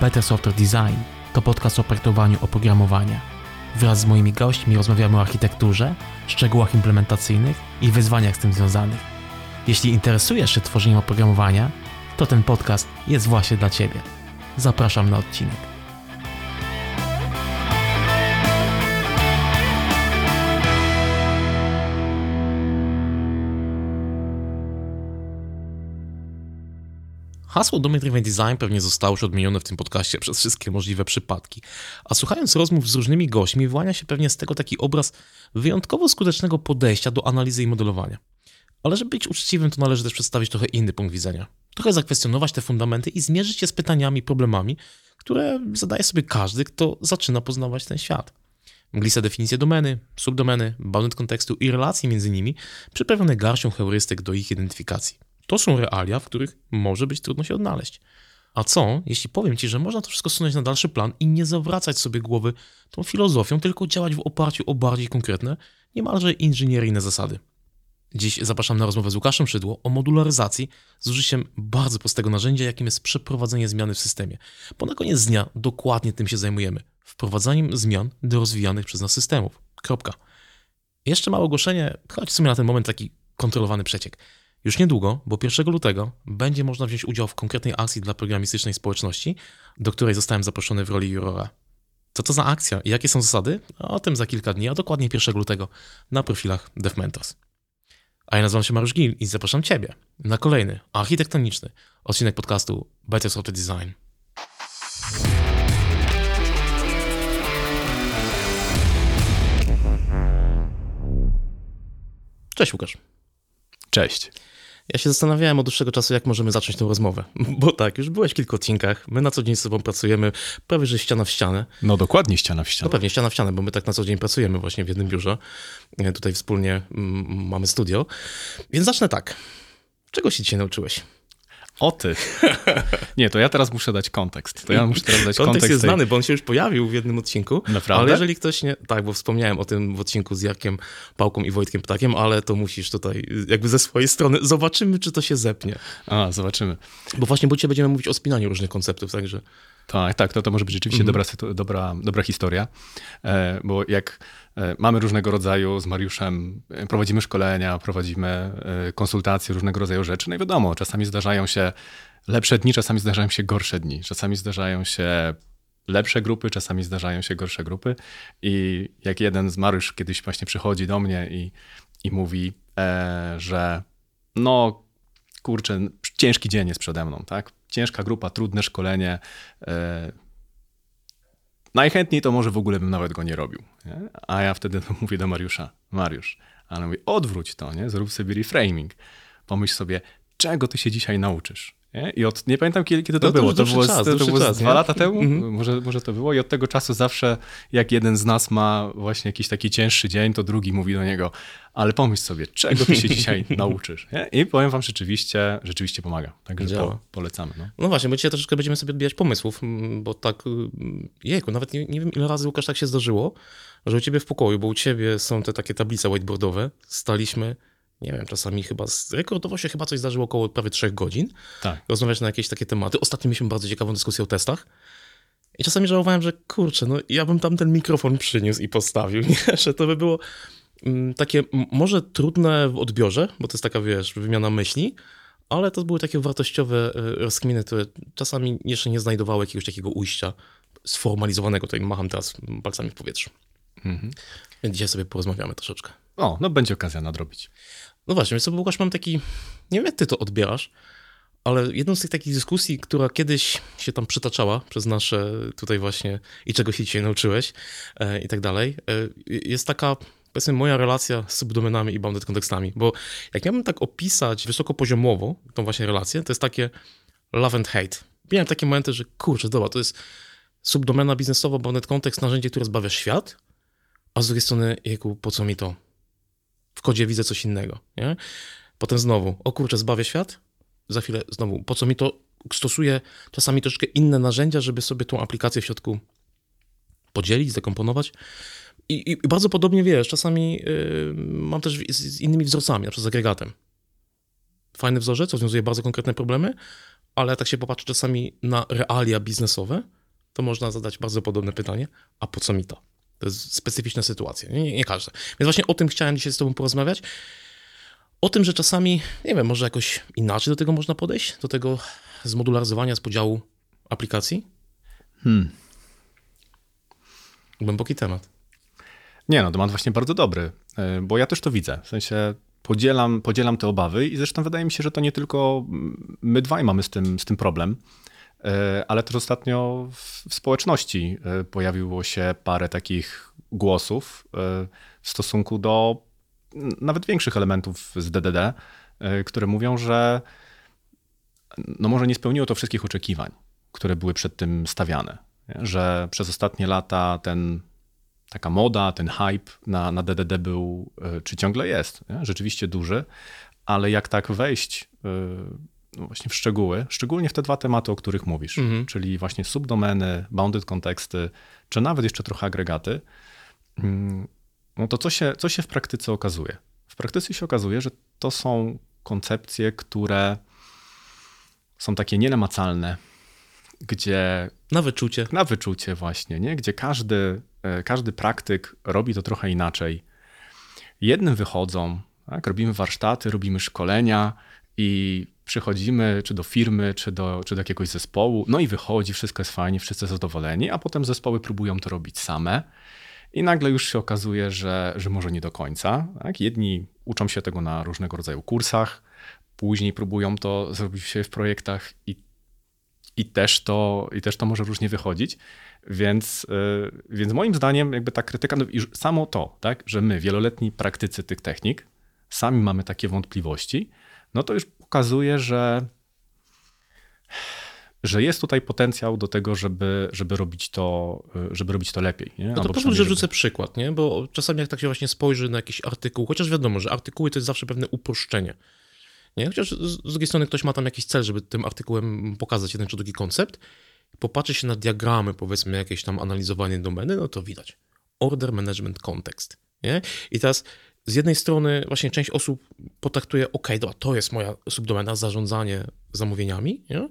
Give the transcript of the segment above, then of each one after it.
Better Software Design to podcast o projektowaniu oprogramowania. Wraz z moimi gośćmi rozmawiamy o architekturze, szczegółach implementacyjnych i wyzwaniach z tym związanych. Jeśli interesujesz się tworzeniem oprogramowania, to ten podcast jest właśnie dla Ciebie. Zapraszam na odcinek. Hasło Domain Driven Design pewnie zostało już odmienione w tym podcaście przez wszystkie możliwe przypadki. A słuchając rozmów z różnymi gośćmi, wyłania się pewnie z tego taki obraz wyjątkowo skutecznego podejścia do analizy i modelowania. Ale żeby być uczciwym, to należy też przedstawić trochę inny punkt widzenia. Trochę zakwestionować te fundamenty i zmierzyć się z pytaniami, problemami, które zadaje sobie każdy, kto zaczyna poznawać ten świat. Mgliste definicje domeny, subdomeny, bounded kontekstu i relacji między nimi, przyprawione garścią heurystyk do ich identyfikacji. To są realia, w których może być trudno się odnaleźć. A co, jeśli powiem Ci, że można to wszystko sunąć na dalszy plan i nie zawracać sobie głowy tą filozofią, tylko działać w oparciu o bardziej konkretne, niemalże inżynieryjne zasady. Dziś zapraszam na rozmowę z Łukaszem Szydło o modularyzacji z użyciem bardzo prostego narzędzia, jakim jest przeprowadzenie zmiany w systemie. Bo na koniec dnia dokładnie tym się zajmujemy. Wprowadzaniem zmian do rozwijanych przez nas systemów. Kropka. Jeszcze małe ogłoszenie, choć w sumie na ten moment taki kontrolowany przeciek. Już niedługo, bo 1 lutego, będzie można wziąć udział w konkretnej akcji dla programistycznej społeczności, do której zostałem zaproszony w roli jurora. Co to za akcja i jakie są zasady? O tym za kilka dni, a dokładnie 1 lutego na profilach DevMentors. A ja nazywam się Mariusz Gil i zapraszam Ciebie na kolejny architektoniczny odcinek podcastu Better Software Design. Cześć Łukasz. Cześć. Ja się zastanawiałem od dłuższego czasu, jak możemy zacząć tę rozmowę. Bo tak, już byłeś w kilku odcinkach, my na co dzień z sobą pracujemy prawie że ściana w ścianę. No dokładnie ściana w ścianę. No pewnie ściana w ścianę, bo my tak na co dzień pracujemy właśnie w jednym biurze. E, Tutaj wspólnie mm, mamy studio. Więc zacznę tak. Czego się dzisiaj nauczyłeś? O ty. Nie, to ja teraz muszę dać kontekst. To ja muszę teraz dać Kontekst kontekst. jest tej- znany, bo on się już pojawił w jednym odcinku. Naprawdę? Ale jeżeli ktoś nie... Tak, bo wspomniałem o tym w odcinku z Jarkiem Pałką i Wojtkiem Ptakiem, ale to musisz tutaj jakby ze swojej strony. Zobaczymy, czy to się zepnie. A, zobaczymy. Bo właśnie bo dzisiaj będziemy mówić o spinaniu różnych konceptów, także... Tak, tak, to, to może być rzeczywiście dobra, sytu- dobra, dobra historia, e, bo jak mamy różnego rodzaju z Mariuszem, e, prowadzimy szkolenia, prowadzimy e, konsultacje, różnego rodzaju rzeczy, no i wiadomo, czasami zdarzają się lepsze dni, czasami zdarzają się gorsze dni, czasami zdarzają się lepsze grupy, czasami zdarzają się gorsze grupy i jak jeden z Mariusz kiedyś właśnie przychodzi do mnie i, i mówi, e, że no kurczę, ciężki dzień jest przede mną, tak? Ciężka grupa, trudne szkolenie. E, najchętniej to może w ogóle bym nawet go nie robił. Nie? A ja wtedy mówię do Mariusza, Mariusz, ale mówię, odwróć to, nie? zrób sobie reframing. Pomyśl sobie, czego ty się dzisiaj nauczysz. Nie? I od, nie pamiętam kiedy, kiedy to No to było. To było, czas, to dłuższy było czas, dwa lata temu? Mhm. Może, może to było. I od tego czasu zawsze, jak jeden z nas ma właśnie jakiś taki cięższy dzień, to drugi mówi do niego, ale pomyśl sobie, czego ty się dzisiaj nauczysz. Nie? I powiem wam, rzeczywiście, rzeczywiście pomaga. Także po, polecamy. No. No właśnie, bo dzisiaj troszeczkę będziemy sobie odbijać pomysłów, bo tak, mm, jejku, nawet nie, nie wiem ile razy, Łukasz, tak się zdarzyło, że u ciebie w pokoju, bo u ciebie są te takie tablice whiteboardowe, staliśmy, nie wiem, czasami chyba, rekordowo się chyba coś zdarzyło około prawie trzech godzin, Tak. rozmawiać na jakieś takie tematy. Ostatnio mieliśmy bardzo ciekawą dyskusję o testach i czasami żałowałem, że kurczę, no ja bym tam ten mikrofon przyniósł i postawił, nie? że to by było mm, takie może trudne w odbiorze, bo to jest taka, wiesz, wymiana myśli, ale to były takie wartościowe e, rozkminy, które czasami jeszcze nie znajdowały jakiegoś takiego ujścia sformalizowanego. Tutaj macham teraz palcami w powietrzu. Mhm. Więc dzisiaj sobie porozmawiamy troszeczkę. O, no będzie okazja nadrobić. No właśnie, więc Łukasz, mam taki, nie wiem jak ty to odbierasz, ale jedną z tych takich dyskusji, która kiedyś się tam przytaczała przez nasze tutaj właśnie i czego się dzisiaj nauczyłeś e, i tak dalej, e, jest taka powiedzmy moja relacja z subdomenami i bounded kontekstami, bo jak miałbym tak opisać wysokopoziomowo tą właśnie relację, to jest takie love and hate. Miałem takie momenty, że kurczę, dobra, to jest subdomena biznesowa, bounded kontekst, narzędzie, które zbawia świat, a z drugiej strony, jejku, po co mi to? W kodzie widzę coś innego, nie? Potem znowu, o kurczę, zbawię świat, za chwilę znowu, po co mi to stosuję czasami troszkę inne narzędzia, żeby sobie tą aplikację w środku podzielić, zakomponować. I, I, bardzo podobnie wiesz, czasami yy, mam też z, z, innymi wzorcami, na przykład z agregatem. Fajny wzorzec, rozwiązuje bardzo konkretne problemy, ale tak się popatrzy czasami na realia biznesowe, to można zadać bardzo podobne pytanie, a po co mi to? To jest specyficzna sytuacja, nie, nie, nie każda. Więc właśnie o tym chciałem dzisiaj z tobą porozmawiać. O tym, że czasami, nie wiem, może jakoś inaczej do tego można podejść, do tego zmodularyzowania, z podziału aplikacji? Hmm. Głęboki temat. Nie, no temat właśnie bardzo dobry, e, bo ja też to widzę. W sensie podzielam, podzielam te obawy i zresztą wydaje mi się, że to nie tylko my dwaj mamy z tym, z tym problem, ale też ostatnio w społeczności e, pojawiło się parę takich głosów w stosunku do nawet większych elementów z DDD, które mówią, że no może nie spełniło to wszystkich oczekiwań, które były przed tym stawiane. Że przez ostatnie lata ten taka moda, ten hype na, na DDD był, e, czy ciągle jest, nie? rzeczywiście duży, ale jak tak wejść e, właśnie w szczegóły, szczególnie w te dwa tematy, o których mówisz, mhm. czyli właśnie subdomeny, bounded konteksty, czy nawet jeszcze trochę agregaty, mm, no to co się, co się w praktyce okazuje? W praktyce się okazuje, że to są koncepcje, które są takie nielemacalne, gdzie... Na wyczucie. Na wyczucie właśnie, nie? Gdzie każdy, e, każdy praktyk robi to trochę inaczej. Jednym wychodzą, tak? robimy warsztaty, robimy szkolenia i przychodzimy czy do firmy, czy do, czy do jakiegoś zespołu, no i wychodzi, wszystko jest fajnie, wszyscy zadowoleni, a potem zespoły próbują to robić same. I nagle już się okazuje, że, że może nie do końca. Tak? Jedni uczą się tego na różnego rodzaju kursach, później próbują to zrobić się w projektach i, i, też, to, i też to może różnie wychodzić. Więc, yy, więc moim zdaniem jakby ta krytyka, no już samo to, tak, że my, wieloletni praktycy tych technik, sami mamy takie wątpliwości, no to już pokazuje, że że jest tutaj potencjał do tego, żeby, żeby, robić, to, żeby robić to lepiej. Nie? No to pozwól, że rzucę przykład, nie? bo czasami jak tak się właśnie spojrzy na jakiś artykuł, chociaż wiadomo, że artykuły to jest zawsze pewne uproszczenie. Nie? Chociaż z, z drugiej strony ktoś ma tam jakiś cel, żeby tym artykułem pokazać jeden czy drugi koncept, popatrzy się na diagramy, powiedzmy jakieś tam analizowanie domeny, no to widać. Order Management Context. Nie? I teraz z jednej strony właśnie część osób potraktuje, ok, to jest moja subdomena, zarządzanie zamówieniami, nie?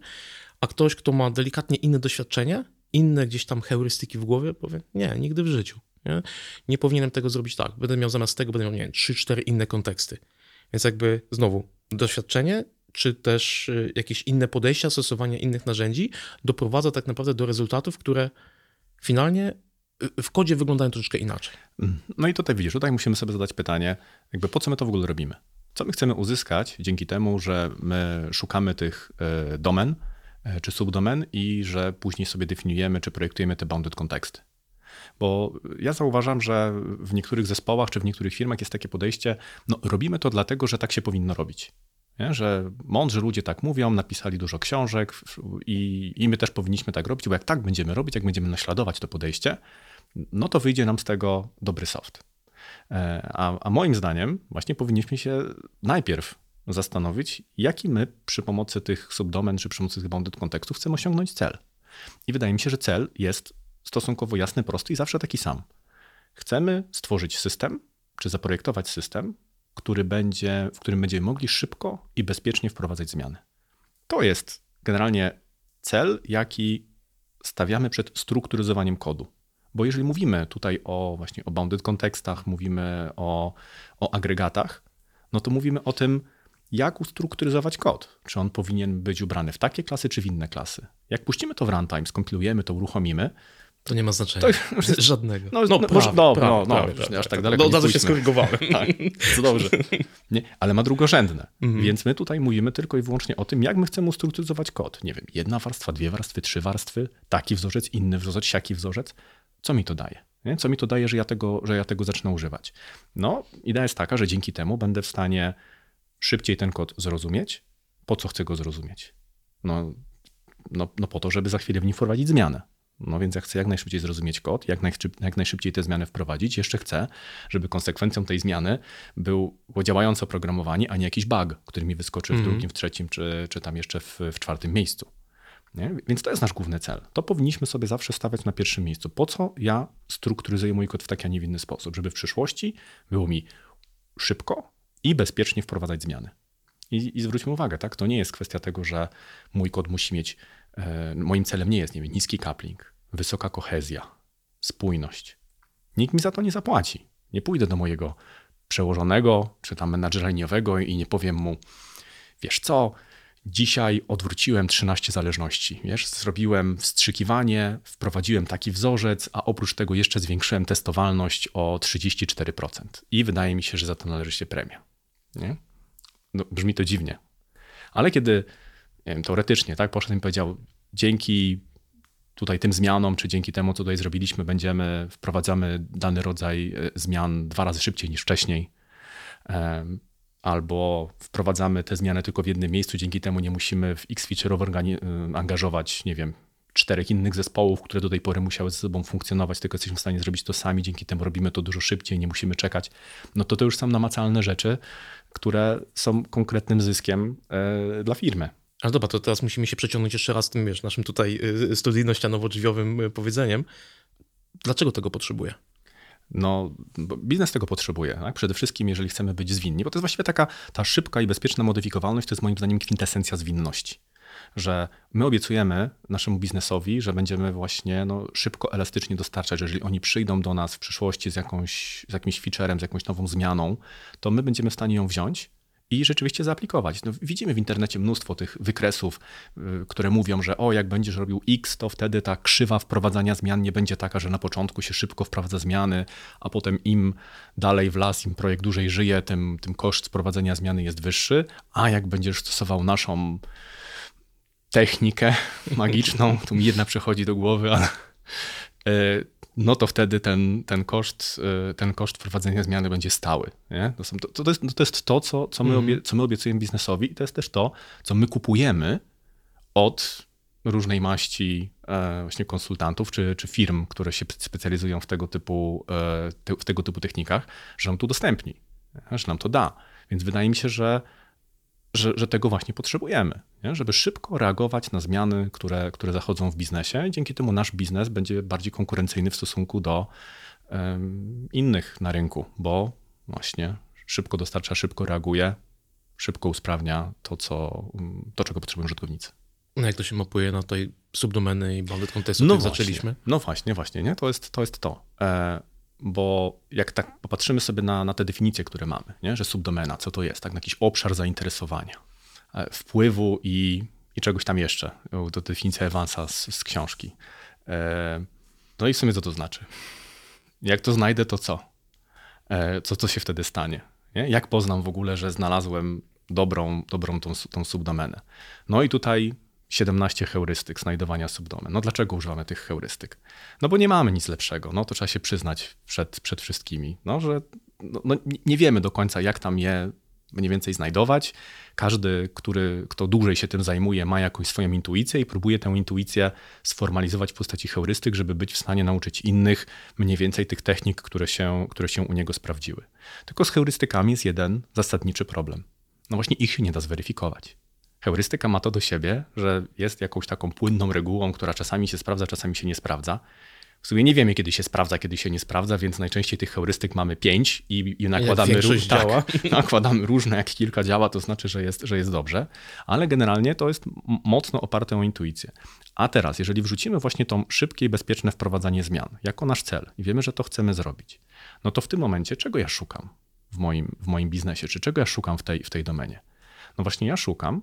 a ktoś, kto ma delikatnie inne doświadczenie, inne gdzieś tam heurystyki w głowie, powie, nie, nigdy w życiu. Nie? nie powinienem tego zrobić tak. Będę miał zamiast tego, będę miał, nie wiem, 3-4 inne konteksty. Więc jakby znowu doświadczenie, czy też y, jakieś inne podejścia, stosowanie innych narzędzi doprowadza tak naprawdę do rezultatów, które finalnie w kodzie wyglądają troszeczkę inaczej. Mm. No i tutaj widzisz, tutaj musimy sobie zadać pytanie, jakby po co my to w ogóle robimy? Co my chcemy uzyskać dzięki temu, że my szukamy tych y, domen czy subdomen i że później sobie definiujemy czy projektujemy te bounded konteksty? Bo ja zauważam, że w niektórych zespołach czy w niektórych firmach jest takie podejście, no robimy to dlatego, że tak się powinno robić. Nie? Że mądrzy ludzie tak mówią, napisali dużo książek i, i my też powinniśmy tak robić, bo jak tak będziemy robić, jak będziemy naśladować to podejście, no to wyjdzie nam z tego dobry soft. E, a, a moim zdaniem właśnie powinniśmy się najpierw zastanowić, jaki my przy pomocy tych subdomen czy przy pomocy tych bounded kontekstów chcemy osiągnąć cel. I wydaje mi się, że cel jest stosunkowo jasny, prosty i zawsze taki sam. Chcemy stworzyć system, czy zaprojektować system, który będzie, w którym będziemy mogli szybko i bezpiecznie wprowadzać zmiany. To jest generalnie cel, jaki stawiamy przed strukturyzowaniem kodu. Bo jeżeli mówimy tutaj o właśnie o bounded kontekstach, mówimy o, o agregatach, no to mówimy o tym, jak ustrukturyzować kod. Czy on powinien być ubrany w takie klasy, czy w inne klasy. Jak puścimy to w runtime, skompilujemy to, uruchomimy, to nie ma znaczenia. To już Żadnego. No, no, no, prawie, no, prawie, no, prawie, no, prawie, aż tak daleko. Od razu się skorygowałem. tak, to dobrze. Nie, ale ma drugorzędne. Mhm. Więc my tutaj mówimy tylko i wyłącznie o tym, jak my chcemy ustrukturyzować kod. Nie wiem, jedna warstwa, dwie warstwy, trzy warstwy, taki wzorzec, inny wzorzec, siaki wzorzec. Co mi to daje? Nie? Co mi to daje, że ja, tego, że ja tego zacznę używać? No, idea jest taka, że dzięki temu będę w stanie szybciej ten kod zrozumieć. Po co chcę go zrozumieć? No, no, no po to, żeby za chwilę w nim wprowadzić zmianę. No więc ja chcę jak najszybciej zrozumieć kod, jak, najszybciej, jak najszybciej te zmiany wprowadzić. Jeszcze chcę, żeby konsekwencją tej zmiany był, było działające oprogramowanie, a nie jakiś bug, który mi wyskoczy w mm. drugim, w trzecim, czy, czy tam jeszcze w, w czwartym miejscu. Nie? Więc to jest nasz główny cel. To powinniśmy sobie zawsze stawiać na pierwszym miejscu. Po co ja strukturyzuję mój kod w taki, a nie w inny sposób? Żeby w przyszłości było mi szybko i bezpiecznie wprowadzać zmiany. I, I, zwróćmy uwagę, tak? to nie jest kwestia tego, że mój kod musi mieć, e, moim celem nie jest nie wiem, niski coupling, wysoka kohezja, spójność. Nikt mi za to nie zapłaci. Nie pójdę do mojego przełożonego czy tam menadżera liniowego i nie powiem mu, wiesz co, dzisiaj odwróciłem 13 zależności. Wiesz, zrobiłem wstrzykiwanie, wprowadziłem taki wzorzec, a oprócz tego jeszcze zwiększyłem testowalność o 34%. I wydaje mi się, że za to należy się premia. Nie? No, brzmi to dziwnie. Ale kiedy wiem, teoretycznie, tak, poszedł i powiedział, dzięki tutaj tym zmianom, czy dzięki temu, co tutaj zrobiliśmy, będziemy, wprowadzamy dany rodzaj e, zmian dwa razy szybciej niż wcześniej, albo wprowadzamy te zmiany tylko w jednym miejscu, dzięki temu nie musimy w X feature'owo e, angażować, nie wiem, czterech innych zespołów, które do tej pory musiały ze sobą funkcjonować, tylko jesteśmy w stanie zrobić to sami, dzięki temu robimy to dużo szybciej, nie musimy czekać. No to to już są namacalne rzeczy, które są konkretnym zyskiem e, dla firmy. Ale dobra, to teraz musimy się przeciągnąć jeszcze raz tym, wiesz, naszym tutaj y, studyjno-ścianowo-drzwiowym y, powiedzeniem. Dlaczego tego potrzebuje? No, biznes tego potrzebuje. Tak? Przede wszystkim, jeżeli chcemy być zwinni, bo to jest właściwie taka ta szybka i bezpieczna modyfikowalność, to jest moim zdaniem kwintesencja zwinności. Że my obiecujemy naszemu biznesowi, że będziemy właśnie no, szybko, elastycznie dostarczać, że jeżeli oni przyjdą do nas w przyszłości z, jakąś, z jakimś featurem, z jakąś nową zmianą, to my będziemy w stanie ją wziąć i rzeczywiście zaaplikować. No, widzimy w internecie mnóstwo tych wykresów, y, które mówią, że o, jak będziesz robił X, to wtedy ta krzywa wprowadzania zmian nie będzie taka, że na początku się szybko wprowadza zmiany, a potem im dalej w las, im projekt dłużej żyje, tym, tym koszt wprowadzenia zmiany jest wyższy, a jak będziesz stosował naszą technikę magiczną, tu mi jedna przechodzi do głowy, ale y, no to wtedy ten, ten, koszt, y, ten koszt wprowadzenia zmiany będzie stały. Nie? To, są, to, to, jest, to jest to, co, co, my obie, co my obiecujemy biznesowi i to jest też to, co my kupujemy od różnej maści e, właśnie konsultantów czy, czy firm, które się specjalizują w tego typu, e, w tego typu technikach, że nam to udostępni, że nam to da. Więc wydaje mi się, że że, że tego właśnie potrzebujemy, nie? żeby szybko reagować na zmiany, które, które zachodzą w biznesie. I dzięki temu nasz biznes będzie bardziej konkurencyjny w stosunku do um, innych na rynku, bo właśnie szybko dostarcza, szybko reaguje, szybko usprawnia to, co, to czego potrzebują użytkownicy. No jak to się mapuje na tej subdomeny i bounded kontekstu, no zaczęliśmy? No właśnie, właśnie, nie? To jest to. Jest to. E, bo jak tak popatrzymy sobie na, na te definicje, które mamy, nie? że subdomena, co to jest, tak, na jakiś obszar zainteresowania, e, wpływu i, i czegoś tam jeszcze, to definicja Evansa z, z książki. E, no i w sumie co to znaczy? Jak to znajdę, to co? E, co, co się wtedy stanie? Nie? Jak poznam w ogóle, że znalazłem dobrą, dobrą tą, tą subdomenę? No i tutaj 17 heurystyk znajdowania subdomen. No dlaczego używamy tych heurystyk? No bo nie mamy nic lepszego, no to trzeba się przyznać przed, przed wszystkimi, no że no, no nie wiemy do końca jak tam je mniej więcej znajdować. Każdy, który, kto dłużej się tym zajmuje, ma jakąś swoją intuicję i próbuje tę intuicję sformalizować w postaci heurystyk, żeby być w stanie nauczyć innych mniej więcej tych technik, które się, które się u niego sprawdziły. Tylko z heurystykami jest jeden zasadniczy problem. No właśnie ich się nie da zweryfikować. Heurystyka ma to do siebie, że jest jakąś taką płynną regułą, która czasami się sprawdza, czasami się nie sprawdza. W sumie nie wiemy, kiedy się sprawdza, kiedy się nie sprawdza, więc najczęściej tych heurystyk mamy pięć i, i nakładamy, róż, tak, nakładamy różne, jak kilka działa, to znaczy, że jest, że jest dobrze, ale generalnie to jest mocno oparte o intuicję. A teraz, jeżeli wrzucimy właśnie to szybkie i bezpieczne wprowadzanie zmian jako nasz cel i wiemy, że to chcemy zrobić, no to w tym momencie czego ja szukam w moim, w moim biznesie, czy czego ja szukam w tej, w tej domenie? No właśnie ja szukam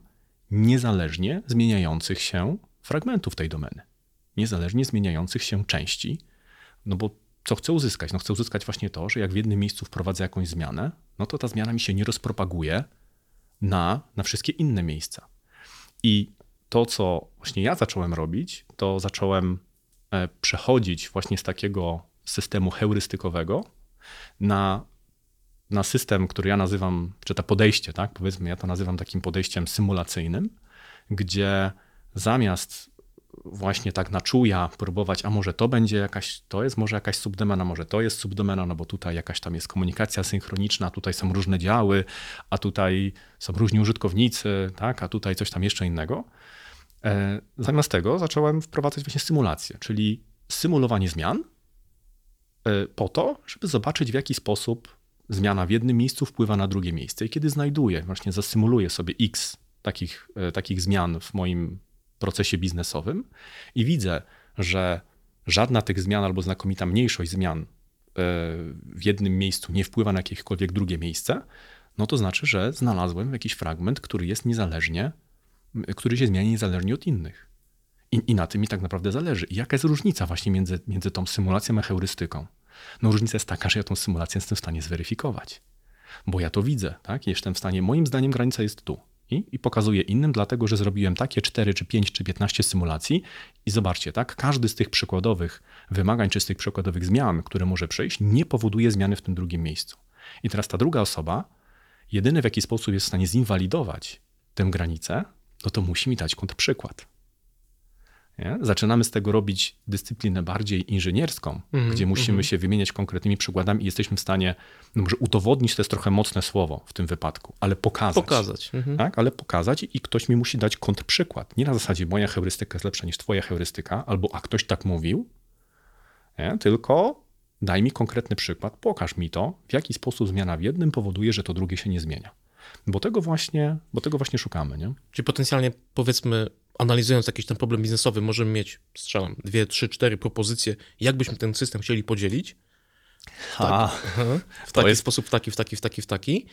niezależnie zmieniających się fragmentów tej domeny, niezależnie zmieniających się części, no bo co chcę uzyskać? No chcę uzyskać właśnie to, że jak w jednym miejscu wprowadzę jakąś zmianę, no to ta zmiana mi się nie rozpropaguje na, na wszystkie inne miejsca. I to, co właśnie ja zacząłem robić, to zacząłem e, przechodzić właśnie z takiego systemu heurystykowego na na system, który ja nazywam, czy to podejście, tak, powiedzmy, ja to nazywam takim podejściem symulacyjnym, gdzie zamiast właśnie tak na czuja próbować, a może to będzie jakaś, to jest może jakaś subdomena, może to jest subdomena, no bo tutaj jakaś tam jest komunikacja synchroniczna, tutaj są różne działy, a tutaj są różni użytkownicy, tak, a tutaj coś tam jeszcze innego, E, zamiast tego zacząłem wprowadzać właśnie symulację, czyli symulowanie zmian e, po to, żeby zobaczyć w jaki sposób zmiana w jednym miejscu wpływa na drugie miejsce. I kiedy znajduję, właśnie zasymuluję sobie x takich, e, takich zmian w moim procesie biznesowym i widzę, że żadna tych zmian albo znakomita mniejszość zmian w jednym miejscu nie wpływa na jakiekolwiek drugie miejsce, no to znaczy, że znalazłem jakiś fragment, który jest niezależnie, który się zmienia niezależnie od innych. I, I, na tym mi tak naprawdę zależy. I jaka jest różnica właśnie między, między tą symulacją a heurystyką? No różnica jest taka, że ja tą symulację jestem w stanie zweryfikować. Bo ja to widzę, tak? Jestem w stanie, moim zdaniem granica jest tu. I, I pokazuję innym, dlatego że zrobiłem takie 4, czy 5, czy 15 symulacji i zobaczcie, tak? Każdy z tych przykładowych wymagań, czy z tych przykładowych zmian, które może przejść, nie powoduje zmiany w tym drugim miejscu. I teraz ta druga osoba, jedyny w jaki sposób jest w stanie zinwalidować tę granicę, no to musi mi dać kontrprzykład. Nie? Zaczynamy z tego robić dyscyplinę bardziej inżynierską, mm, gdzie musimy mm. się wymieniać konkretnymi przykładami i jesteśmy w stanie, no może udowodnić to jest trochę mocne słowo w tym wypadku, ale pokazać. Pokazać. Mm. Tak? Ale pokazać i ktoś mi musi dać kontrprzykład. Nie na zasadzie moja heurystyka jest lepsza niż twoja heurystyka, albo a ktoś tak mówił, nie? tylko daj mi konkretny przykład, pokaż mi to, w jaki sposób zmiana w jednym powoduje, że to drugie się nie zmienia. Bo tego właśnie, bo tego właśnie szukamy. Nie? Czyli potencjalnie powiedzmy, analizując jakiś ten problem biznesowy, możemy mieć, strzelam, dwie, trzy, cztery propozycje, jakbyśmy ten system chcieli podzielić. Tak, w taki jest... sposób, w taki, w taki, w taki, w taki.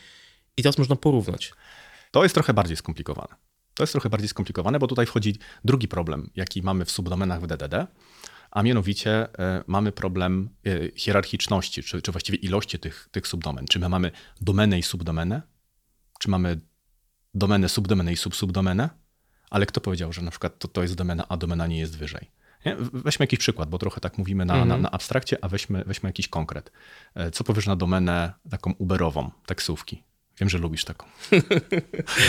I teraz można porównać. To jest trochę bardziej skomplikowane. To jest trochę bardziej skomplikowane, bo tutaj wchodzi drugi problem, jaki mamy w subdomenach w DDD, a mianowicie e, mamy problem e, hierarchiczności, czy, czy właściwie ilości tych, tych subdomen. Czy my mamy domenę i subdomenę, czy mamy domenę, subdomenę i subsubdomenę, ale kto powiedział, że na przykład to, to jest domena, a domena nie jest wyżej? Nie? Weźmy jakiś przykład, bo trochę tak mówimy na, mm -hmm. na, mhm. na, abstrakcie, a weźmy, weźmy jakiś konkret. E, co powiesz na domenę taką uberową, taksówki? Wiem, że lubisz taką.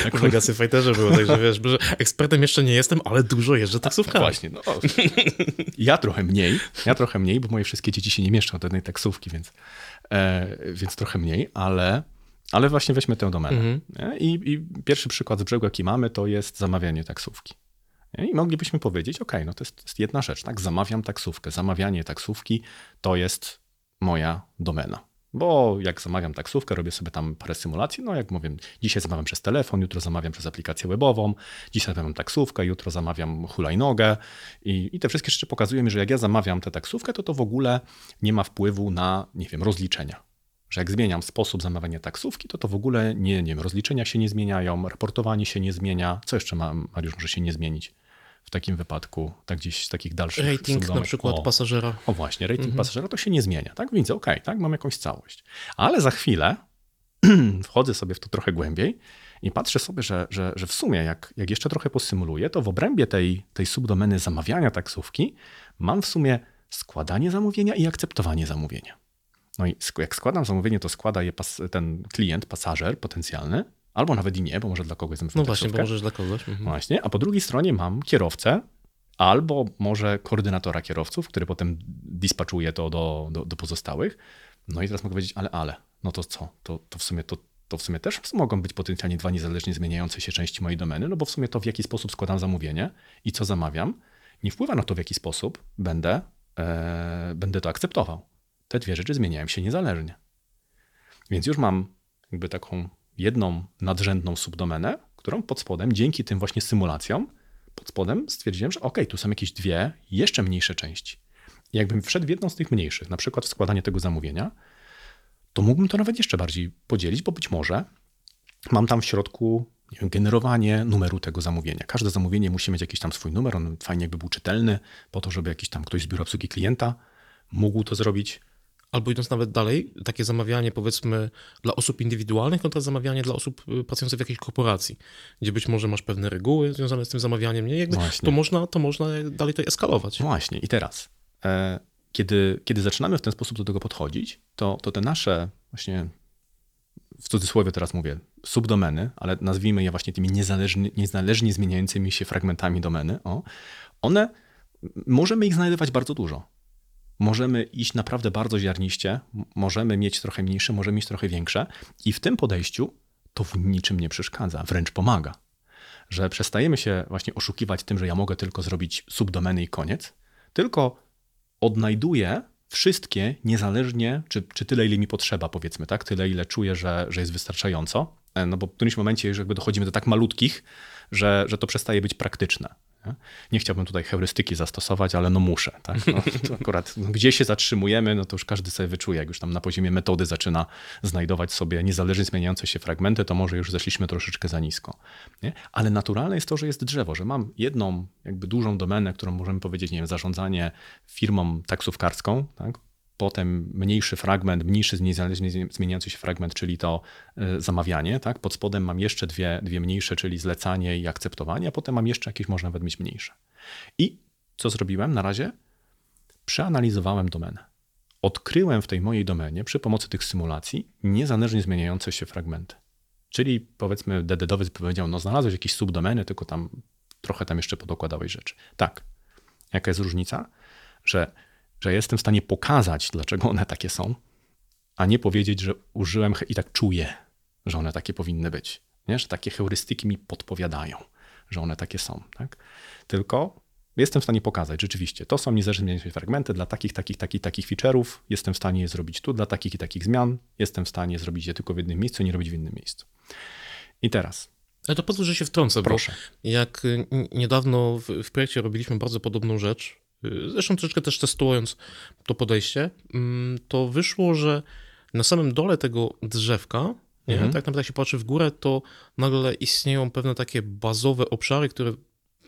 Jak w Legacy Fighterze było, także wiesz, że ekspertem jeszcze nie jestem, ale dużo jeżdżę taksówkami. Właśnie, no. Ja trochę mniej, ja trochę mniej, bo moje wszystkie dzieci się nie mieszczą do jednej taksówki, więc, e, więc trochę mniej, ale ale właśnie weźmy tę domenę. Mhm. I, I, pierwszy przykład z brzegu, jaki mamy, to jest zamawianie taksówki. I moglibyśmy powiedzieć, ok, no to jest, to jest jedna rzecz, tak? Zamawiam taksówkę. Zamawianie taksówki to jest moja domena. Bo jak zamawiam taksówkę, robię sobie tam parę symulacji. No jak mówię, dzisiaj zamawiam przez telefon, jutro zamawiam przez aplikację webową, dzisiaj zamawiam taksówkę, jutro zamawiam hulajnogę. I, I te wszystkie rzeczy pokazują mi, że jak ja zamawiam tę taksówkę, to to w ogóle nie ma wpływu na, nie wiem, rozliczenia że jak zmieniam sposób zamawiania taksówki, to to w ogóle nie, nie wiem, rozliczenia się nie zmieniają, raportowanie się nie zmienia. Co jeszcze ma, Mariusz może się nie zmienić w takim wypadku, tak gdzieś z takich dalszych Rating na przykład o, pasażera. O właśnie, rating mhm. pasażera to się nie zmienia, tak? Widzę, okej, okay, tak, mam jakąś całość. Ale za chwilę wchodzę sobie w to trochę głębiej i patrzę sobie, że, że, że w sumie jak, jak jeszcze trochę posymuluję, to w obrębie tej, tej subdomeny zamawiania taksówki mam w sumie składanie zamówienia i akceptowanie zamówienia. No i jak składam zamówienie, to składa je ten klient, pasażer potencjalny, albo nawet i nie, bo może dla kogoś zamówić No właśnie, bo możesz dla kogoś. Mhm. Właśnie, a po drugiej stronie mam kierowcę, albo może koordynatora kierowców, który potem dispatchuje to do, do, do, pozostałych. No i teraz mogę powiedzieć, ale, ale, no to co? To, to w sumie to, to w sumie też mogą być potencjalnie dwa niezależnie zmieniające się części mojej domeny, no bo w sumie to w jaki sposób składam zamówienie i co zamawiam, nie wpływa na to, w jaki sposób będę, e, będę to akceptował te dwie rzeczy zmieniają się niezależnie. Więc już mam jakby taką jedną nadrzędną subdomenę, którą pod spodem, dzięki tym właśnie symulacjom, pod spodem stwierdziłem, że ok, tu są jakieś dwie jeszcze mniejsze części. I jakbym wszedł w jedną z tych mniejszych, na przykład w składanie tego zamówienia, to mógłbym to nawet jeszcze bardziej podzielić, bo być może mam tam w środku wiem, generowanie numeru tego zamówienia. Każde zamówienie musi mieć jakiś tam swój numer, on fajnie jakby był czytelny, po to, żeby jakiś tam ktoś z biura obsługi klienta mógł to zrobić. Albo idąc nawet dalej, takie zamawianie powiedzmy dla osób indywidualnych kontra zamawianie dla osób y, pracujących w jakiejś korporacji, gdzie być może masz pewne reguły związane z tym zamawianiem, nie? Jakby to można, to można dalej to eskalować. Właśnie i teraz, e, kiedy, kiedy zaczynamy w ten sposób do tego podchodzić, to, to te nasze właśnie w cudzysłowie teraz mówię, subdomeny, ale nazwijmy je właśnie tymi niezależnie, niezależnie zmieniającymi się fragmentami domeny, o, one, możemy ich znajdować bardzo dużo możemy iść naprawdę bardzo ziarniście, możemy mieć trochę mniejsze, możemy mieć trochę większe i w tym podejściu to w niczym nie przeszkadza, wręcz pomaga. że przestajemy się właśnie oszukiwać tym, że ja mogę tylko zrobić subdomeny i koniec, tylko odnajduję wszystkie niezależnie, czy, czy tyle, ile mi potrzeba, powiedzmy, tak? Tyle, ile czuję, że, że jest wystarczająco. E, no bo w którymś momencie już jakby dochodzimy do tak malutkich, że, że to przestaje być praktyczne. Nie? chciałbym tutaj heurystyki zastosować, ale no muszę. Tak? No, to akurat no, gdzie się zatrzymujemy, no to już każdy sobie wyczuje. Jak już tam na poziomie metody zaczyna znajdować sobie niezależnie zmieniające się fragmenty, to może już zeszliśmy troszeczkę za nisko. Nie? Ale naturalne jest to, że jest drzewo, że mam jedną jakby dużą domenę, którą możemy powiedzieć, nie wiem, zarządzanie firmą taksówkarską, tak? Potem mniejszy fragment, mniejszy niezależnie zmieniający się fragment, czyli to y, zamawianie. Tak? Pod spodem mam jeszcze dwie, dwie mniejsze, czyli zlecanie i akceptowanie, a potem mam jeszcze jakieś, można nawet mieć mniejsze. I co zrobiłem na razie? Przeanalizowałem domenę. Odkryłem w tej mojej domenie przy pomocy tych symulacji niezależnie zmieniające się fragmenty. Czyli powiedzmy, DDDowiec powiedział, no znalazłeś jakieś subdomeny, tylko tam trochę tam jeszcze podokładałeś rzeczy. Tak. Jaka jest różnica? Że że jestem w stanie pokazać, dlaczego one takie są, a nie powiedzieć, że użyłem i tak czuję, że one takie powinny być. Nie? Że takie heurystyki mi podpowiadają, że one takie są. Tak? Tylko jestem w stanie pokazać, rzeczywiście, to są niezależnie fragmenty dla takich, takich, takich, takich feature'ów. Jestem w stanie je zrobić tu dla takich i takich zmian. Jestem w stanie zrobić je tylko w jednym miejscu, nie robić w innym miejscu. I teraz. Ale to pozwól, że się wtrącę, Proszę. jak niedawno w, w projekcie robiliśmy bardzo podobną rzecz, zresztą troszeczkę też testując to podejście, mm, to wyszło, że na samym dole tego drzewka, nie, mhm. tak naprawdę jak się patrzy w górę, to nagle istnieją pewne takie bazowe obszary, które